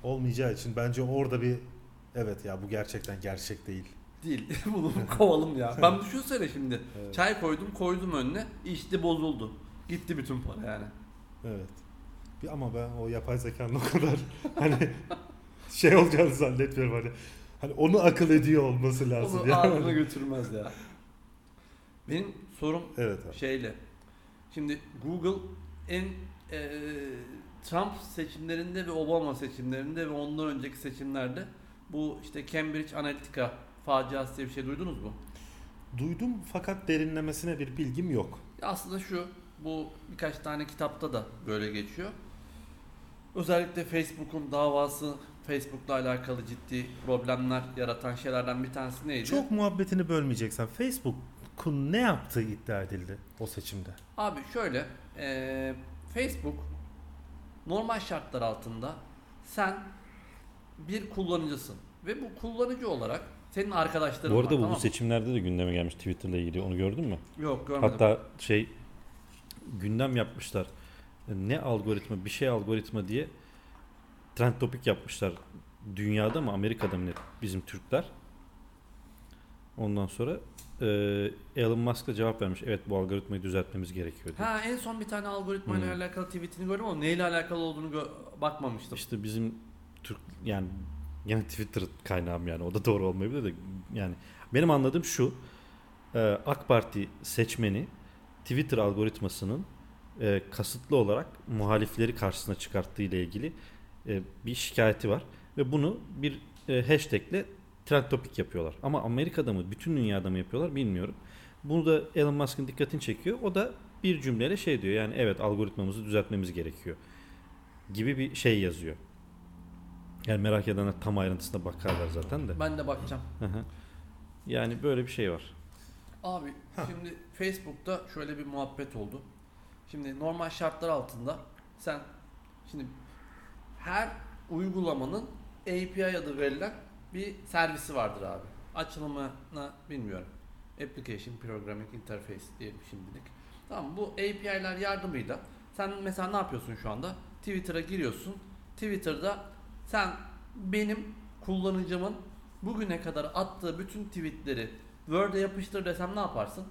S2: olmayacağı için bence orada bir evet ya bu gerçekten gerçek değil.
S1: Değil. Bunu kovalım ya. Ben düşünsene şimdi.
S2: Evet.
S1: Çay koydum koydum önüne. içti bozuldu. Gitti bütün para yani.
S2: Evet. Bir ama ben o yapay zekanın o kadar hani şey olacağını zannetmiyorum hani. Hani onu akıl ediyor olması lazım.
S1: Onu
S2: yani.
S1: ağzına götürmez ya. Benim sorum
S2: Evet abi.
S1: şeyle. Şimdi Google en e, Trump seçimlerinde ve Obama seçimlerinde ve ondan önceki seçimlerde bu işte Cambridge Analytica faciası diye bir şey duydunuz mu?
S2: Duydum fakat derinlemesine bir bilgim yok.
S1: Aslında şu bu birkaç tane kitapta da böyle geçiyor. Özellikle Facebook'un davası Facebook'la alakalı ciddi problemler yaratan şeylerden bir tanesi neydi?
S2: Çok muhabbetini bölmeyeceksen Facebook'un ne yaptığı iddia edildi o seçimde.
S1: Abi şöyle eee, Facebook normal şartlar altında sen bir kullanıcısın ve bu kullanıcı olarak senin arkadaşların
S3: Bu
S1: var.
S3: arada bu,
S1: tamam
S3: bu seçimlerde de gündeme gelmiş Twitter'la ilgili. Onu gördün mü?
S1: Yok görmedim.
S3: Hatta şey gündem yapmışlar. Ne algoritma, bir şey algoritma diye trend topik yapmışlar. Dünyada mı, Amerika'da mı ne? Bizim Türkler. Ondan sonra e, Elon Musk da cevap vermiş. Evet bu algoritmayı düzeltmemiz gerekiyor diye.
S1: Ha en son bir tane algoritma ile
S3: Hmm.
S1: alakalı tweetini gördüm ama neyle alakalı olduğunu gö- bakmamıştım.
S3: İşte bizim Türk yani yine Twitter kaynağım yani o da doğru olmayabilir de yani benim anladığım şu e, AK Parti seçmeni Twitter algoritmasının e, kasıtlı olarak muhalifleri karşısına çıkarttığı ile ilgili e, bir şikayeti var ve bunu bir e, hashtagle trend topic yapıyorlar. Ama Amerika'da mı bütün dünyada mı yapıyorlar bilmiyorum. Bunu da Elon Musk'ın dikkatini çekiyor. O da bir cümleyle şey diyor yani evet algoritmamızı düzeltmemiz gerekiyor gibi bir şey yazıyor. Yani merak edenler tam ayrıntısına bakarlar zaten de.
S1: Ben de bakacağım.
S3: Yani böyle bir şey var.
S1: Abi
S2: Ha.
S1: şimdi Facebook'ta şöyle bir muhabbet oldu. Şimdi normal şartlar altında sen şimdi her uygulamanın API adı verilen bir servisi vardır abi. Açılımını bilmiyorum. Application Programming Interface diyelim şimdilik. Tamam bu API'ler yardımıyla sen mesela ne yapıyorsun şu anda? Twitter'a giriyorsun. Twitter'da sen benim kullanıcımın bugüne kadar attığı bütün tweetleri Word'e yapıştır desem ne yaparsın?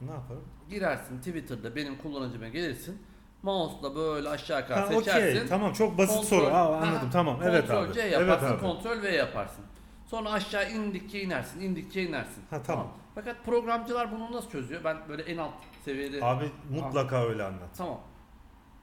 S2: Ne yaparım?
S1: Girersin Twitter'da benim kullanıcıma gelirsin. Mouse'la böyle aşağı yukarı
S2: Ha
S1: seçersin.
S2: okey tamam çok basit
S1: Kontrol-
S2: soru. Aa, anladım tamam evet
S1: Kontrol
S2: abi.
S1: C
S2: Evet
S1: yaparsın,
S2: abi.
S1: Kontrol V yaparsın. Sonra aşağı indikçe inersin, indikçe inersin.
S2: Ha tamam.
S1: Fakat programcılar bunu nasıl çözüyor? Ben böyle en alt seviyede
S2: Abi mutlaka öyle anlat.
S1: Tamam.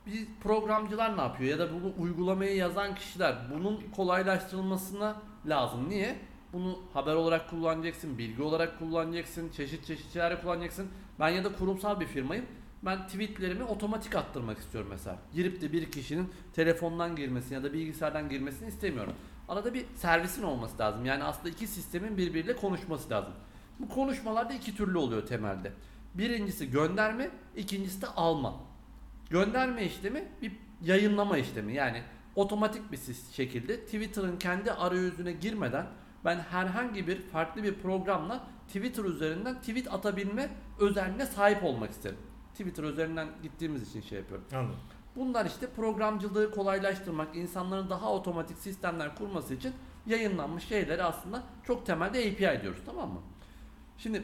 S1: Biz programcılar ne yapıyor ya da bunu uygulamayı yazan kişiler bunun kolaylaştırılmasına lazım. Niye? Bunu haber olarak kullanacaksın, bilgi olarak kullanacaksın, çeşit çeşit şeyler kullanacaksın. Ben ya da kurumsal bir firmayım. Ben tweetlerimi otomatik attırmak istiyorum mesela. Girip de bir kişinin telefondan girmesini ya da bilgisayardan girmesini istemiyorum. Arada bir servisin olması lazım. Yani aslında iki sistemin birbiriyle konuşması lazım. Bu konuşmalar da iki türlü oluyor temelde. Birincisi gönderme, ikincisi de alma. Gönderme işlemi bir yayınlama işlemi. Yani otomatik bir şekilde Twitter'ın kendi arayüzüne girmeden ben herhangi bir farklı bir programla Twitter üzerinden tweet atabilme özelliğine sahip olmak isterim. Twitter üzerinden gittiğimiz için şey yapıyorum.
S2: Anladım.
S1: Bunlar işte programcılığı kolaylaştırmak, insanların daha otomatik sistemler kurması için yayınlanmış şeyleri aslında çok temelde API diyoruz tamam mı? Şimdi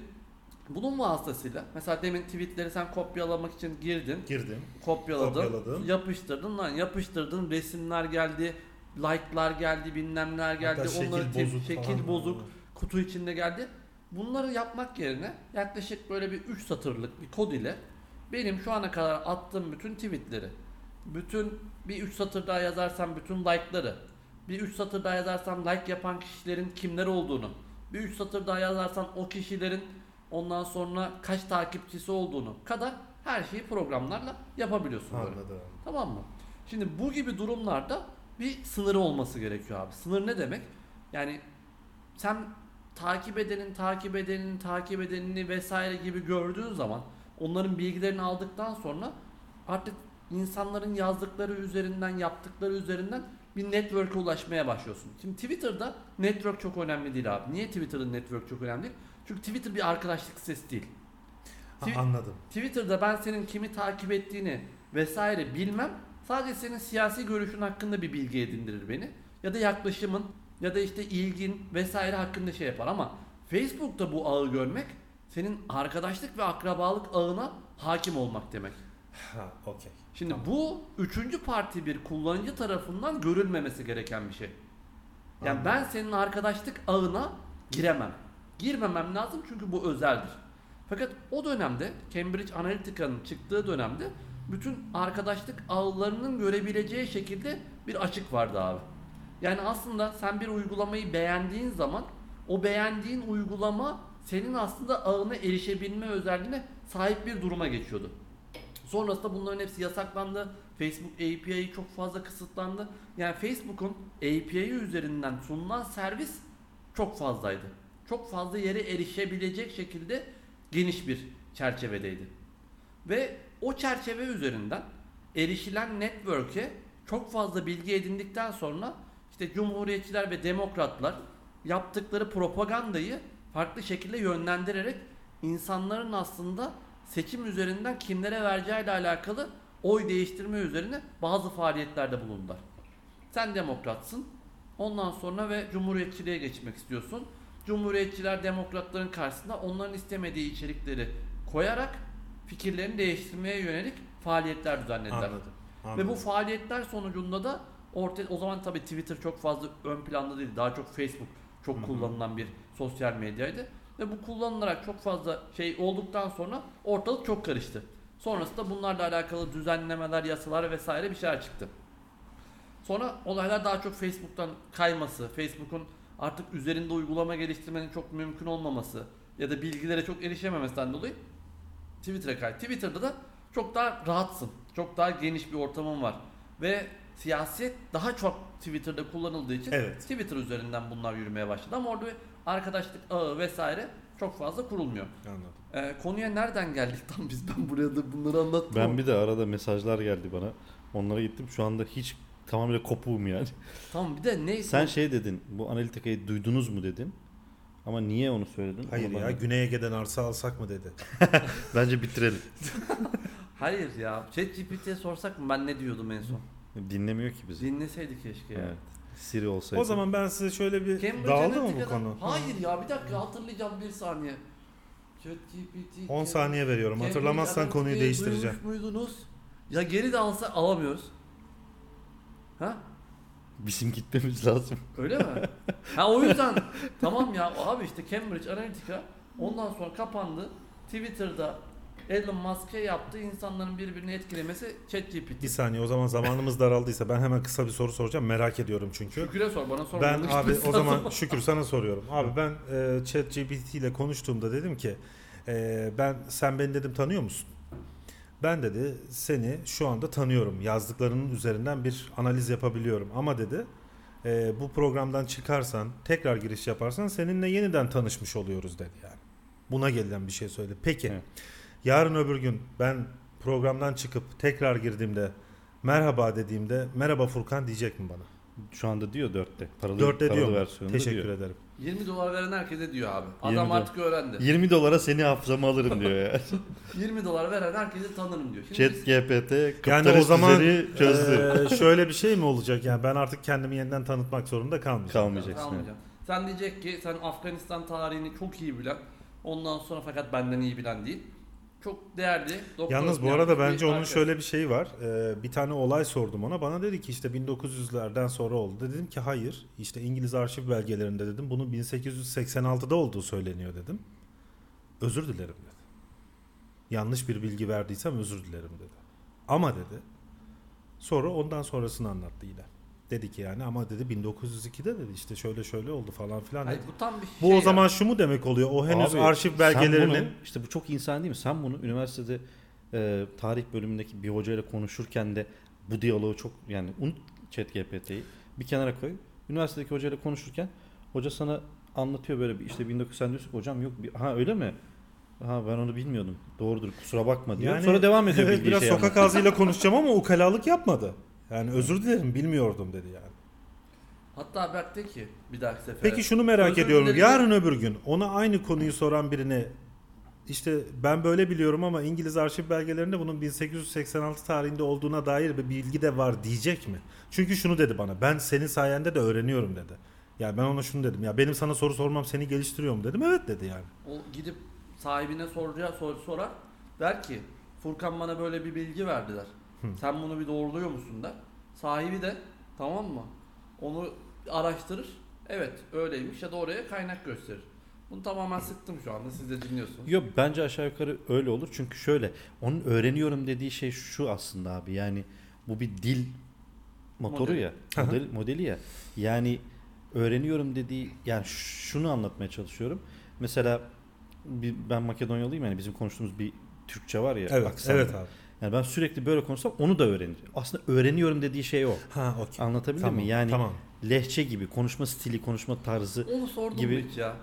S1: bunun vasıtasıyla mesela demin tweetleri sen kopyalamak için girdin,
S2: Girdim.
S1: kopyaladın,
S2: Kopyaladım.
S1: yapıştırdın lan yapıştırdın resimler geldi, like'lar geldi, bilmemler geldi,
S2: Hatta şekil
S1: onları te-
S2: bozuk
S1: şekil
S2: falan.
S1: bozuk kutu içinde geldi. Bunları yapmak yerine yaklaşık böyle bir 3 satırlık bir kod ile benim şu ana kadar attığım bütün tweetleri, bütün bir 3 satır daha yazarsam bütün like'ları, bir 3 satır daha yazarsam like yapan kişilerin kimler olduğunu, bir 3 satır daha yazarsan o kişilerin ondan sonra kaç takipçisi olduğunu kadar her şeyi programlarla yapabiliyorsun böyle.
S2: Anladım.
S1: Tamam mı? Şimdi bu gibi durumlarda bir sınırı olması gerekiyor abi. Sınır ne demek? Yani sen takip edenin, takip edenin, takip edenini vesaire gibi gördüğün zaman onların bilgilerini aldıktan sonra artık insanların yazdıkları üzerinden, yaptıkları üzerinden bir network'e ulaşmaya başlıyorsun. Şimdi Twitter'da network çok önemli değil abi. Niye Twitter'ın network çok önemli? Çünkü Twitter bir arkadaşlık sitesi değil.
S2: Ha,
S1: Twi-
S2: anladım.
S1: Twitter'da ben senin kimi takip ettiğini vesaire bilmem. Sadece senin siyasi görüşün hakkında bir bilgi edindirir beni. Ya da yaklaşımın ya da işte ilgin vesaire hakkında şey yapar ama Facebook'ta bu ağı görmek senin arkadaşlık ve akrabalık ağına hakim olmak demek.
S2: Ha okey.
S1: Şimdi
S2: Tamam.
S1: bu üçüncü parti bir kullanıcı tarafından görülmemesi gereken bir şey. Yani
S2: Anladım.
S1: ben senin arkadaşlık ağına giremem. Girmemem lazım çünkü bu özeldir. Fakat o dönemde Cambridge Analytica'nın çıktığı dönemde bütün arkadaşlık ağlarının görebileceği şekilde bir açık vardı abi. Yani aslında sen bir uygulamayı beğendiğin zaman o beğendiğin uygulama senin aslında ağına erişebilme özelliğine sahip bir duruma geçiyordu. Sonrasında bunların hepsi yasaklandı. Facebook API'yi çok fazla kısıtlandı. Yani Facebook'un API üzerinden sunulan servis çok fazlaydı. Çok fazla yere erişebilecek şekilde geniş bir çerçevedeydi. Ve o çerçeve üzerinden erişilen network'e çok fazla bilgi edindikten sonra işte cumhuriyetçiler ve demokratlar yaptıkları propagandayı farklı şekilde yönlendirerek insanların aslında seçim üzerinden kimlere vereceğiyle alakalı oy değiştirme üzerine bazı faaliyetlerde bulundular. Sen demokratsın. Ondan sonra ve cumhuriyetçiliğe geçmek istiyorsun. Cumhuriyetçiler demokratların karşısında onların istemediği içerikleri koyarak fikirlerini değiştirmeye yönelik faaliyetler düzenlediler.
S2: Anladım.
S1: Ve
S2: anladım.
S1: bu faaliyetler sonucunda da ortaya o zaman tabii Twitter çok fazla ön planda değil. Daha çok Facebook çok
S2: Hı hı.
S1: kullanılan bir sosyal medyaydı. Ve bu kullanılarak çok fazla şey olduktan sonra ortalık çok karıştı. Sonrasında bunlarla alakalı düzenlemeler, yasalar vesaire bir şeyler çıktı. Sonra olaylar daha çok Facebook'tan kayması, Facebook'un artık üzerinde uygulama geliştirmenin çok mümkün olmaması ya da bilgilere çok erişememesinden dolayı Twitter'a kay. Twitter'da da çok daha rahatsın. Çok daha geniş bir ortamın var. Ve siyaset daha çok Twitter'da kullanıldığı için
S2: Evet.
S1: Twitter üzerinden bunlar yürümeye başladı. Ama orada arkadaşlık ağı vesaire çok fazla kurulmuyor.
S2: Anladım.
S1: Ee, konuya nereden geldik tam biz? Ben buraya da bunları anlattım.
S3: Ben
S1: ama-
S3: bir de arada mesajlar geldi bana. Onlara gittim. Şu anda hiç tamamıyla kopuğum yani.
S1: Tamam bir de neyse.
S3: Sen şey dedin. Bu analitikayı duydunuz mu dedin. Ama niye onu söyledin?
S2: Hayır ya
S3: bana-
S2: Güney Ege'den arsa alsak mı dedi.
S3: Bence bitirelim.
S1: Hayır ya. ChatGPT'ye sorsak mı ben ne diyordum en son?
S3: Dinlemiyor ki bizi.
S1: Dinleseydi keşke ya.
S3: Siri olsaydı.
S2: O zaman ben size şöyle bir
S1: Cambridge
S2: dağıldı mı bu konu?
S1: Hayır ya bir dakika hatırlayacağım bir saniye. ChatGPT
S2: 10 saniye veriyorum.
S1: Cambridge
S2: Hatırlamazsan konuyu
S1: Analytica'yı
S2: değiştireceğim.
S1: duymuş muydunuz? Ya geri de alsa alamıyoruz. Ha?
S3: bizim gitmemiz lazım.
S1: Öyle mi? ha o yüzden tamam ya abi işte Cambridge Analytica ondan sonra kapandı. Twitter'da Elon Musk'e yaptığı insanların birbirini etkilemesi ChatGPT.
S2: Bir saniye o zaman zamanımız daraldıysa ben hemen kısa bir soru soracağım. Merak ediyorum çünkü.
S1: Şükür'e sor bana sor.
S2: Ben abi o zaman şükür sana soruyorum. Abi ben e, ChatGPT ile konuştuğumda dedim ki e, ben sen beni dedim tanıyor musun? Ben dedi seni şu anda tanıyorum. Yazdıklarının üzerinden bir analiz yapabiliyorum. Ama dedi e, bu programdan çıkarsan tekrar giriş yaparsan seninle yeniden tanışmış oluyoruz dedi yani. Buna gelen bir şey söyledi. Peki
S3: Evet.
S2: Yarın öbür gün ben programdan çıkıp tekrar girdiğimde merhaba dediğimde merhaba Furkan diyecek mi bana?
S3: Şu anda diyor dörtte. Paralı,
S2: Dörtte
S3: paralı
S2: diyor Teşekkür
S3: diyor.
S2: ederim.
S1: 20 dolar veren herkese diyor abi.
S3: 20
S1: Adam artık öğrendi.
S3: 20 dolara seni hafızama alırım diyor ya.
S1: 20 dolar veren herkese tanırım diyor. Şimdi
S3: Chat
S1: biz-
S3: GPT
S2: Yani o zaman
S3: çözdü.
S2: eee, şöyle bir şey mi olacak yani ben artık kendimi yeniden tanıtmak zorunda kalmayacağım.
S3: Kalmayacaksın.
S1: Kalmayacağım. Sen diyecek ki sen Afganistan tarihini çok iyi bilen, ondan sonra fakat benden iyi bilen değil. Çok değerli. doktor
S2: Yalnız bu arada bence onun
S1: arkadaş.
S2: şöyle bir şeyi var. Eee, bir tane olay sordum ona. Bana dedi ki işte 1900'lerden sonra oldu. Dedim ki hayır. İşte İngiliz arşiv belgelerinde dedim. Bunun 1886'da olduğu söyleniyor dedim. Özür dilerim dedi. Yanlış bir bilgi verdiysem özür dilerim dedi. Ama dedi. Sonra ondan sonrasını anlattı yine. Dedi ki yani ama dedi 1902'de dedi işte şöyle şöyle oldu falan filan.
S1: Hayır, bu tam bir
S2: Bu
S1: şey
S2: o
S1: ya.
S2: zaman şu mu demek oluyor? O henüz
S3: Abi,
S2: arşiv belgelerinin
S3: bunu, işte bu çok insan değil mi? Sen bunu üniversitede e, tarih bölümündeki bir hocayla konuşurken de bu diyaloğu çok yani unut chat GPT'yi bir kenara koy. Üniversitedeki hocayla konuşurken hoca sana anlatıyor böyle bir işte 1900 sen diyorsun hocam yok bir, ha öyle mi? Ha ben onu bilmiyordum. Doğrudur kusura bakma diyor. Sonra devam ediyor
S2: evet, biraz
S3: şeyi
S2: sokak
S3: anlatmaya.
S2: ağzıyla konuşacağım ama ukalalık yapmadı. Yani özür dilerim bilmiyordum dedi yani.
S1: Hatta Berk de ki bir dahaki sefer.
S2: Peki şunu merak
S1: Özür
S2: ediyorum.
S1: dilerim.
S2: Yarın öbür gün ona aynı konuyu soran birine işte ben böyle biliyorum ama İngiliz arşiv belgelerinde bunun 1886 tarihinde olduğuna dair bir bilgi de var diyecek mi? Çünkü şunu dedi bana. Ben senin sayende de öğreniyorum dedi. Yani ben ona şunu dedim. Ya benim sana soru sormam seni geliştiriyor mu dedim. Evet dedi yani.
S1: O gidip sahibine soracağı soru sorar. Der ki Furkan bana böyle bir bilgi verdiler. Sen bunu bir doğruluyor musun der. Sahibi de tamam mı? Onu araştırır. Evet öyleymiş ya da oraya kaynak gösterir. Bunu tamamen sıktım şu anda siz de dinliyorsunuz.
S3: Yok bence aşağı yukarı öyle olur. Çünkü şöyle onun öğreniyorum dediği şey şu aslında abi. Yani bu bir dil motoru
S1: Modeli.
S3: ya.
S2: Hı hı.
S3: Model, modeli ya. Yani öğreniyorum dediği yani şunu anlatmaya çalışıyorum. Mesela bir, ben Makedonyalıyım yani bizim konuştuğumuz bir Türkçe var ya.
S2: Evet,
S3: aksanlı.
S2: evet abi.
S3: Yani ben sürekli böyle konuşsam onu da öğreneceğim. Aslında öğreniyorum dediği şey o.
S2: Ha, okey.
S3: Anlatabildim
S2: Tamam,
S3: mi? Yani
S2: tamam.
S3: lehçe gibi, konuşma stili, konuşma tarzı.
S1: Onu sordum
S3: Gibi-
S1: hiç ya?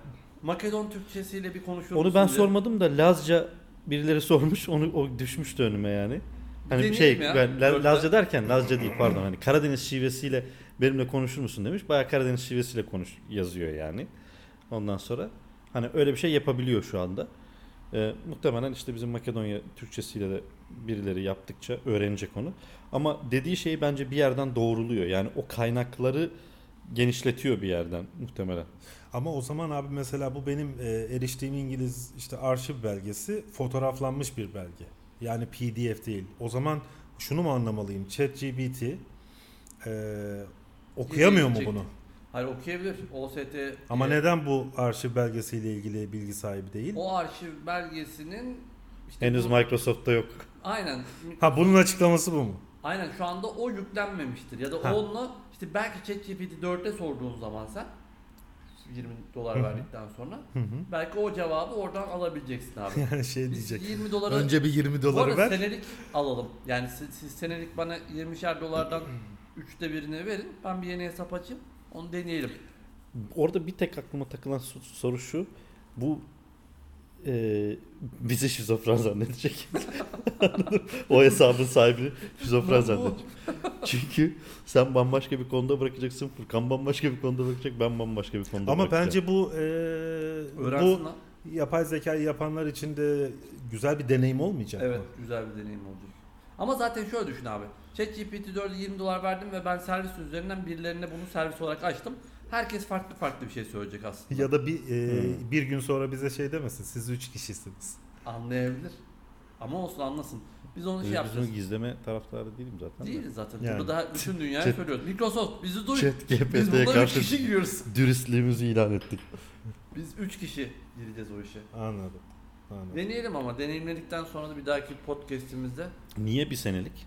S1: Makedon Türkçesiyle bir konuşur
S3: Onu ben
S1: diye.
S3: sormadım da Lazca birileri sormuş. Onu o düşmüştü önüme yani. Hani bir şey
S1: ya,
S3: ben La-. Lazca derken Lazca değil pardon hani Karadeniz şivesiyle benimle konuşur musun demiş. Bayağı Karadeniz şivesiyle konuş yazıyor yani. Ondan sonra hani öyle bir şey yapabiliyor şu anda. Ee, muhtemelen işte bizim Makedonya Türkçesiyle de birileri yaptıkça öğrenecek onu. Ama dediği şey bence bir yerden doğruluyor. Yani o kaynakları genişletiyor bir yerden muhtemelen.
S2: Ama o zaman abi mesela bu benim e, eriştiğim İngiliz işte arşiv belgesi fotoğraflanmış bir belge. Yani PDF değil. O zaman şunu mu anlamalıyım? ChatGPT e, okuyamıyor mu bunu?
S1: Hayır okuyabilir. OST
S2: Ama
S1: diye.
S2: neden bu arşiv belgesiyle ilgili bilgi sahibi değil?
S1: O arşiv belgesinin işte
S3: Henüz
S1: bu-
S3: Microsoft'ta yok.
S1: Aynen.
S2: Ha bunun açıklaması bu mu?
S1: Aynen şu anda o yüklenmemiştir. Ya da
S2: Ha.
S1: onunla işte belki ChatGPT 4'e sorduğun zaman sen 20 dolar
S2: Hı hı.
S1: verdikten sonra
S2: Hı hı.
S1: belki o cevabı oradan alabileceksin abi.
S2: Yani şey
S1: Biz
S2: diyecek.
S1: 20 dolara
S2: Önce bir 20
S1: Bu
S2: doları
S1: arada
S2: ver.
S1: senelik alalım. Yani siz, siz senelik bana 20'şer dolardan üçte birini verin. Ben bir yeni hesap açayım. Onu deneyelim.
S3: Orada bir tek aklıma takılan so- soru şu. Bu e, bizi şizofren zannedecek. O hesabın sahibi şizofren zannedecek. Çünkü sen bambaşka bir konuda bırakacaksın. Furkan bambaşka bir konuda bırakacak. Ben bambaşka bir konuda
S2: Ama
S3: bırakacağım.
S2: bence bu e,
S1: Öğrensin
S2: bu
S1: lan.
S2: yapay zekayı yapanlar için de güzel bir deneyim olmayacak
S1: Evet
S2: mı?
S1: güzel bir deneyim olacak. Ama zaten şöyle düşün abi. ChatGPT 4'e 20 dolar verdim ve ben servis üzerinden birilerine bunu servis olarak açtım. Herkes farklı farklı bir şey söyleyecek aslında.
S2: Ya da bir e,
S3: Hmm.
S2: bir gün sonra bize şey demesin. Siz üç kişisiniz.
S1: Anlayabilir. Ama olsun anlasın. Biz onu şey
S3: Biz
S1: yapacağız.
S3: bunu gizleme taraftarı değilim zaten. de.
S1: Değiliz zaten.
S2: Yani.
S1: Burada daha bütün dünyaya
S3: Chat-
S1: söylüyoruz. Microsoft bizi duy.
S3: Chat
S1: Biz burada 3
S3: karşı
S1: kişi giriyoruz.
S3: dürüstlüğümüzü ilan ettik.
S1: Biz 3 kişi gireceğiz o işe.
S2: Anladım. Anladım.
S1: Deneyelim ama deneyimledikten sonra da bir dahaki podcast'imizde
S3: Niye bir senelik?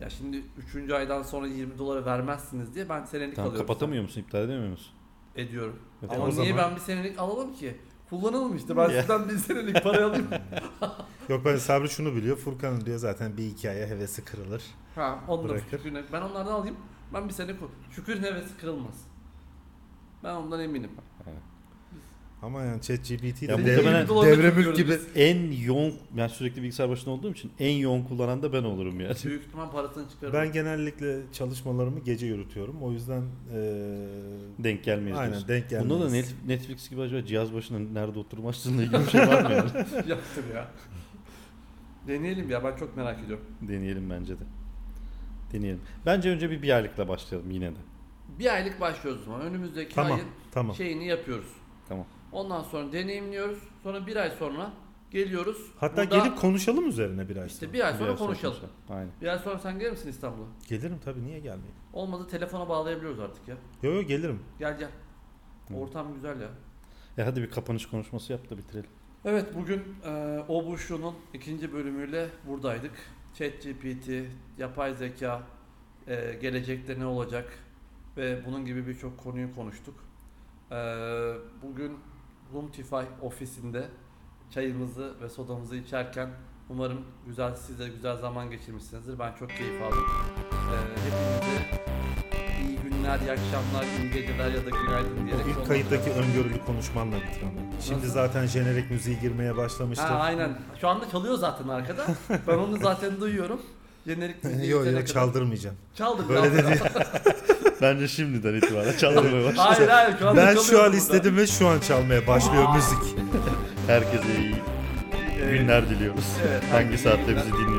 S1: Ya şimdi 3. aydan sonra 20 dolara vermezsiniz diye ben senelik
S3: Tamam,
S1: alıyorum.
S3: kapatamıyor musun? İptal edemiyor musun?
S1: Ediyorum.
S3: Evet,
S1: ama niye
S2: zaman-
S1: ben bir senelik alalım ki? Kullanalım işte. Ben
S3: Ya.
S1: sizden bir senelik para alayım.
S2: Yok ben Sabri şunu biliyor. Furkan'ın diyor zaten bir iki aya hevesi kırılır.
S1: ha, onu da şükürüne. Ben onlardan alayım. Ben bir sene kul. Şükürün hevesi kırılmaz. Ben ondan eminim.
S2: Ama yani ChatGPT
S3: Ya
S2: de
S3: muhtemelen
S2: devre mülk
S1: tutuyoruz
S2: gibi.
S1: biz.
S3: En yoğun, ben sürekli bilgisayar başında olduğum için en yoğun kullanan da ben olurum yani.
S1: Büyük ihtimal parasını çıkarırım.
S2: Ben genellikle çalışmalarımı gece yürütüyorum. O yüzden e,
S3: Denk gelmeyiz
S2: aynen
S3: diyorsun.
S2: denk gelmeyiz.
S3: Bunda da Net- Netflix gibi acaba cihaz başında nerede oturma açtığıyla ilgili bir şey var mı yani?
S1: Yaptım ya. Deneyelim ya ben çok merak ediyorum.
S3: Deneyelim bence de. Deneyelim. Bence önce bir bir aylıkla başlayalım yine de.
S1: Bir aylık başlıyoruz o zaman. Önümüzdeki
S2: Tamam,
S1: ayın
S2: tamam.
S1: şeyini yapıyoruz. Ondan sonra deneyimliyoruz. Sonra bir ay sonra geliyoruz.
S2: Hatta
S1: Burada
S2: gelip konuşalım üzerine bir ay
S1: işte
S2: sonra.
S1: bir ay sonra konuşalım.
S3: Aynen.
S1: Bir ay sonra sen gelir misin İstanbul'a?
S2: Gelirim tabii niye gelmeyeyim?
S1: Olmadı telefona bağlayabiliyoruz artık ya.
S2: Yo yo gelirim.
S1: Gel gel. Ortam güzel ya.
S3: E hadi bir kapanış konuşması yap da bitirelim.
S1: Evet bugün e, Obuşlu'nun ikinci bölümüyle buradaydık. ChatGPT, yapay zeka, e, gelecekte ne olacak ve bunun gibi birçok konuyu konuştuk. E, bugün Lumtify ofisinde çayımızı ve sodamızı içerken umarım güzel size güzel zaman geçirmişsinizdir. Ben çok keyif aldım. E, hepinize iyi günler, iyi akşamlar, iyi geceler ya da günaydın diyerek
S2: İlk
S1: sonlandırıyorum.
S2: kayıttaki öngörülü konuşmanla bitirelim. Şimdi
S1: Nasıl?
S2: zaten jenerik müziği girmeye başlamıştı.
S1: Ha aynen. Şu anda çalıyor zaten arkada. Ben onu zaten duyuyorum. Jenerik müziği
S2: Yo
S1: bitene
S2: yo
S1: kadar-
S2: çaldırmayacağım.
S1: Çaldır.
S2: Böyle dedi.
S3: Bence şimdiden itibaren çalmaya başladı.
S1: Hayır hayır şu
S2: Ben şu an
S1: burada.
S2: istedim ve şu an çalmaya başlıyor müzik.
S3: Herkese iyi günler diliyoruz.
S1: Evet,
S3: Hangi saatte bizi dinliyorsanız.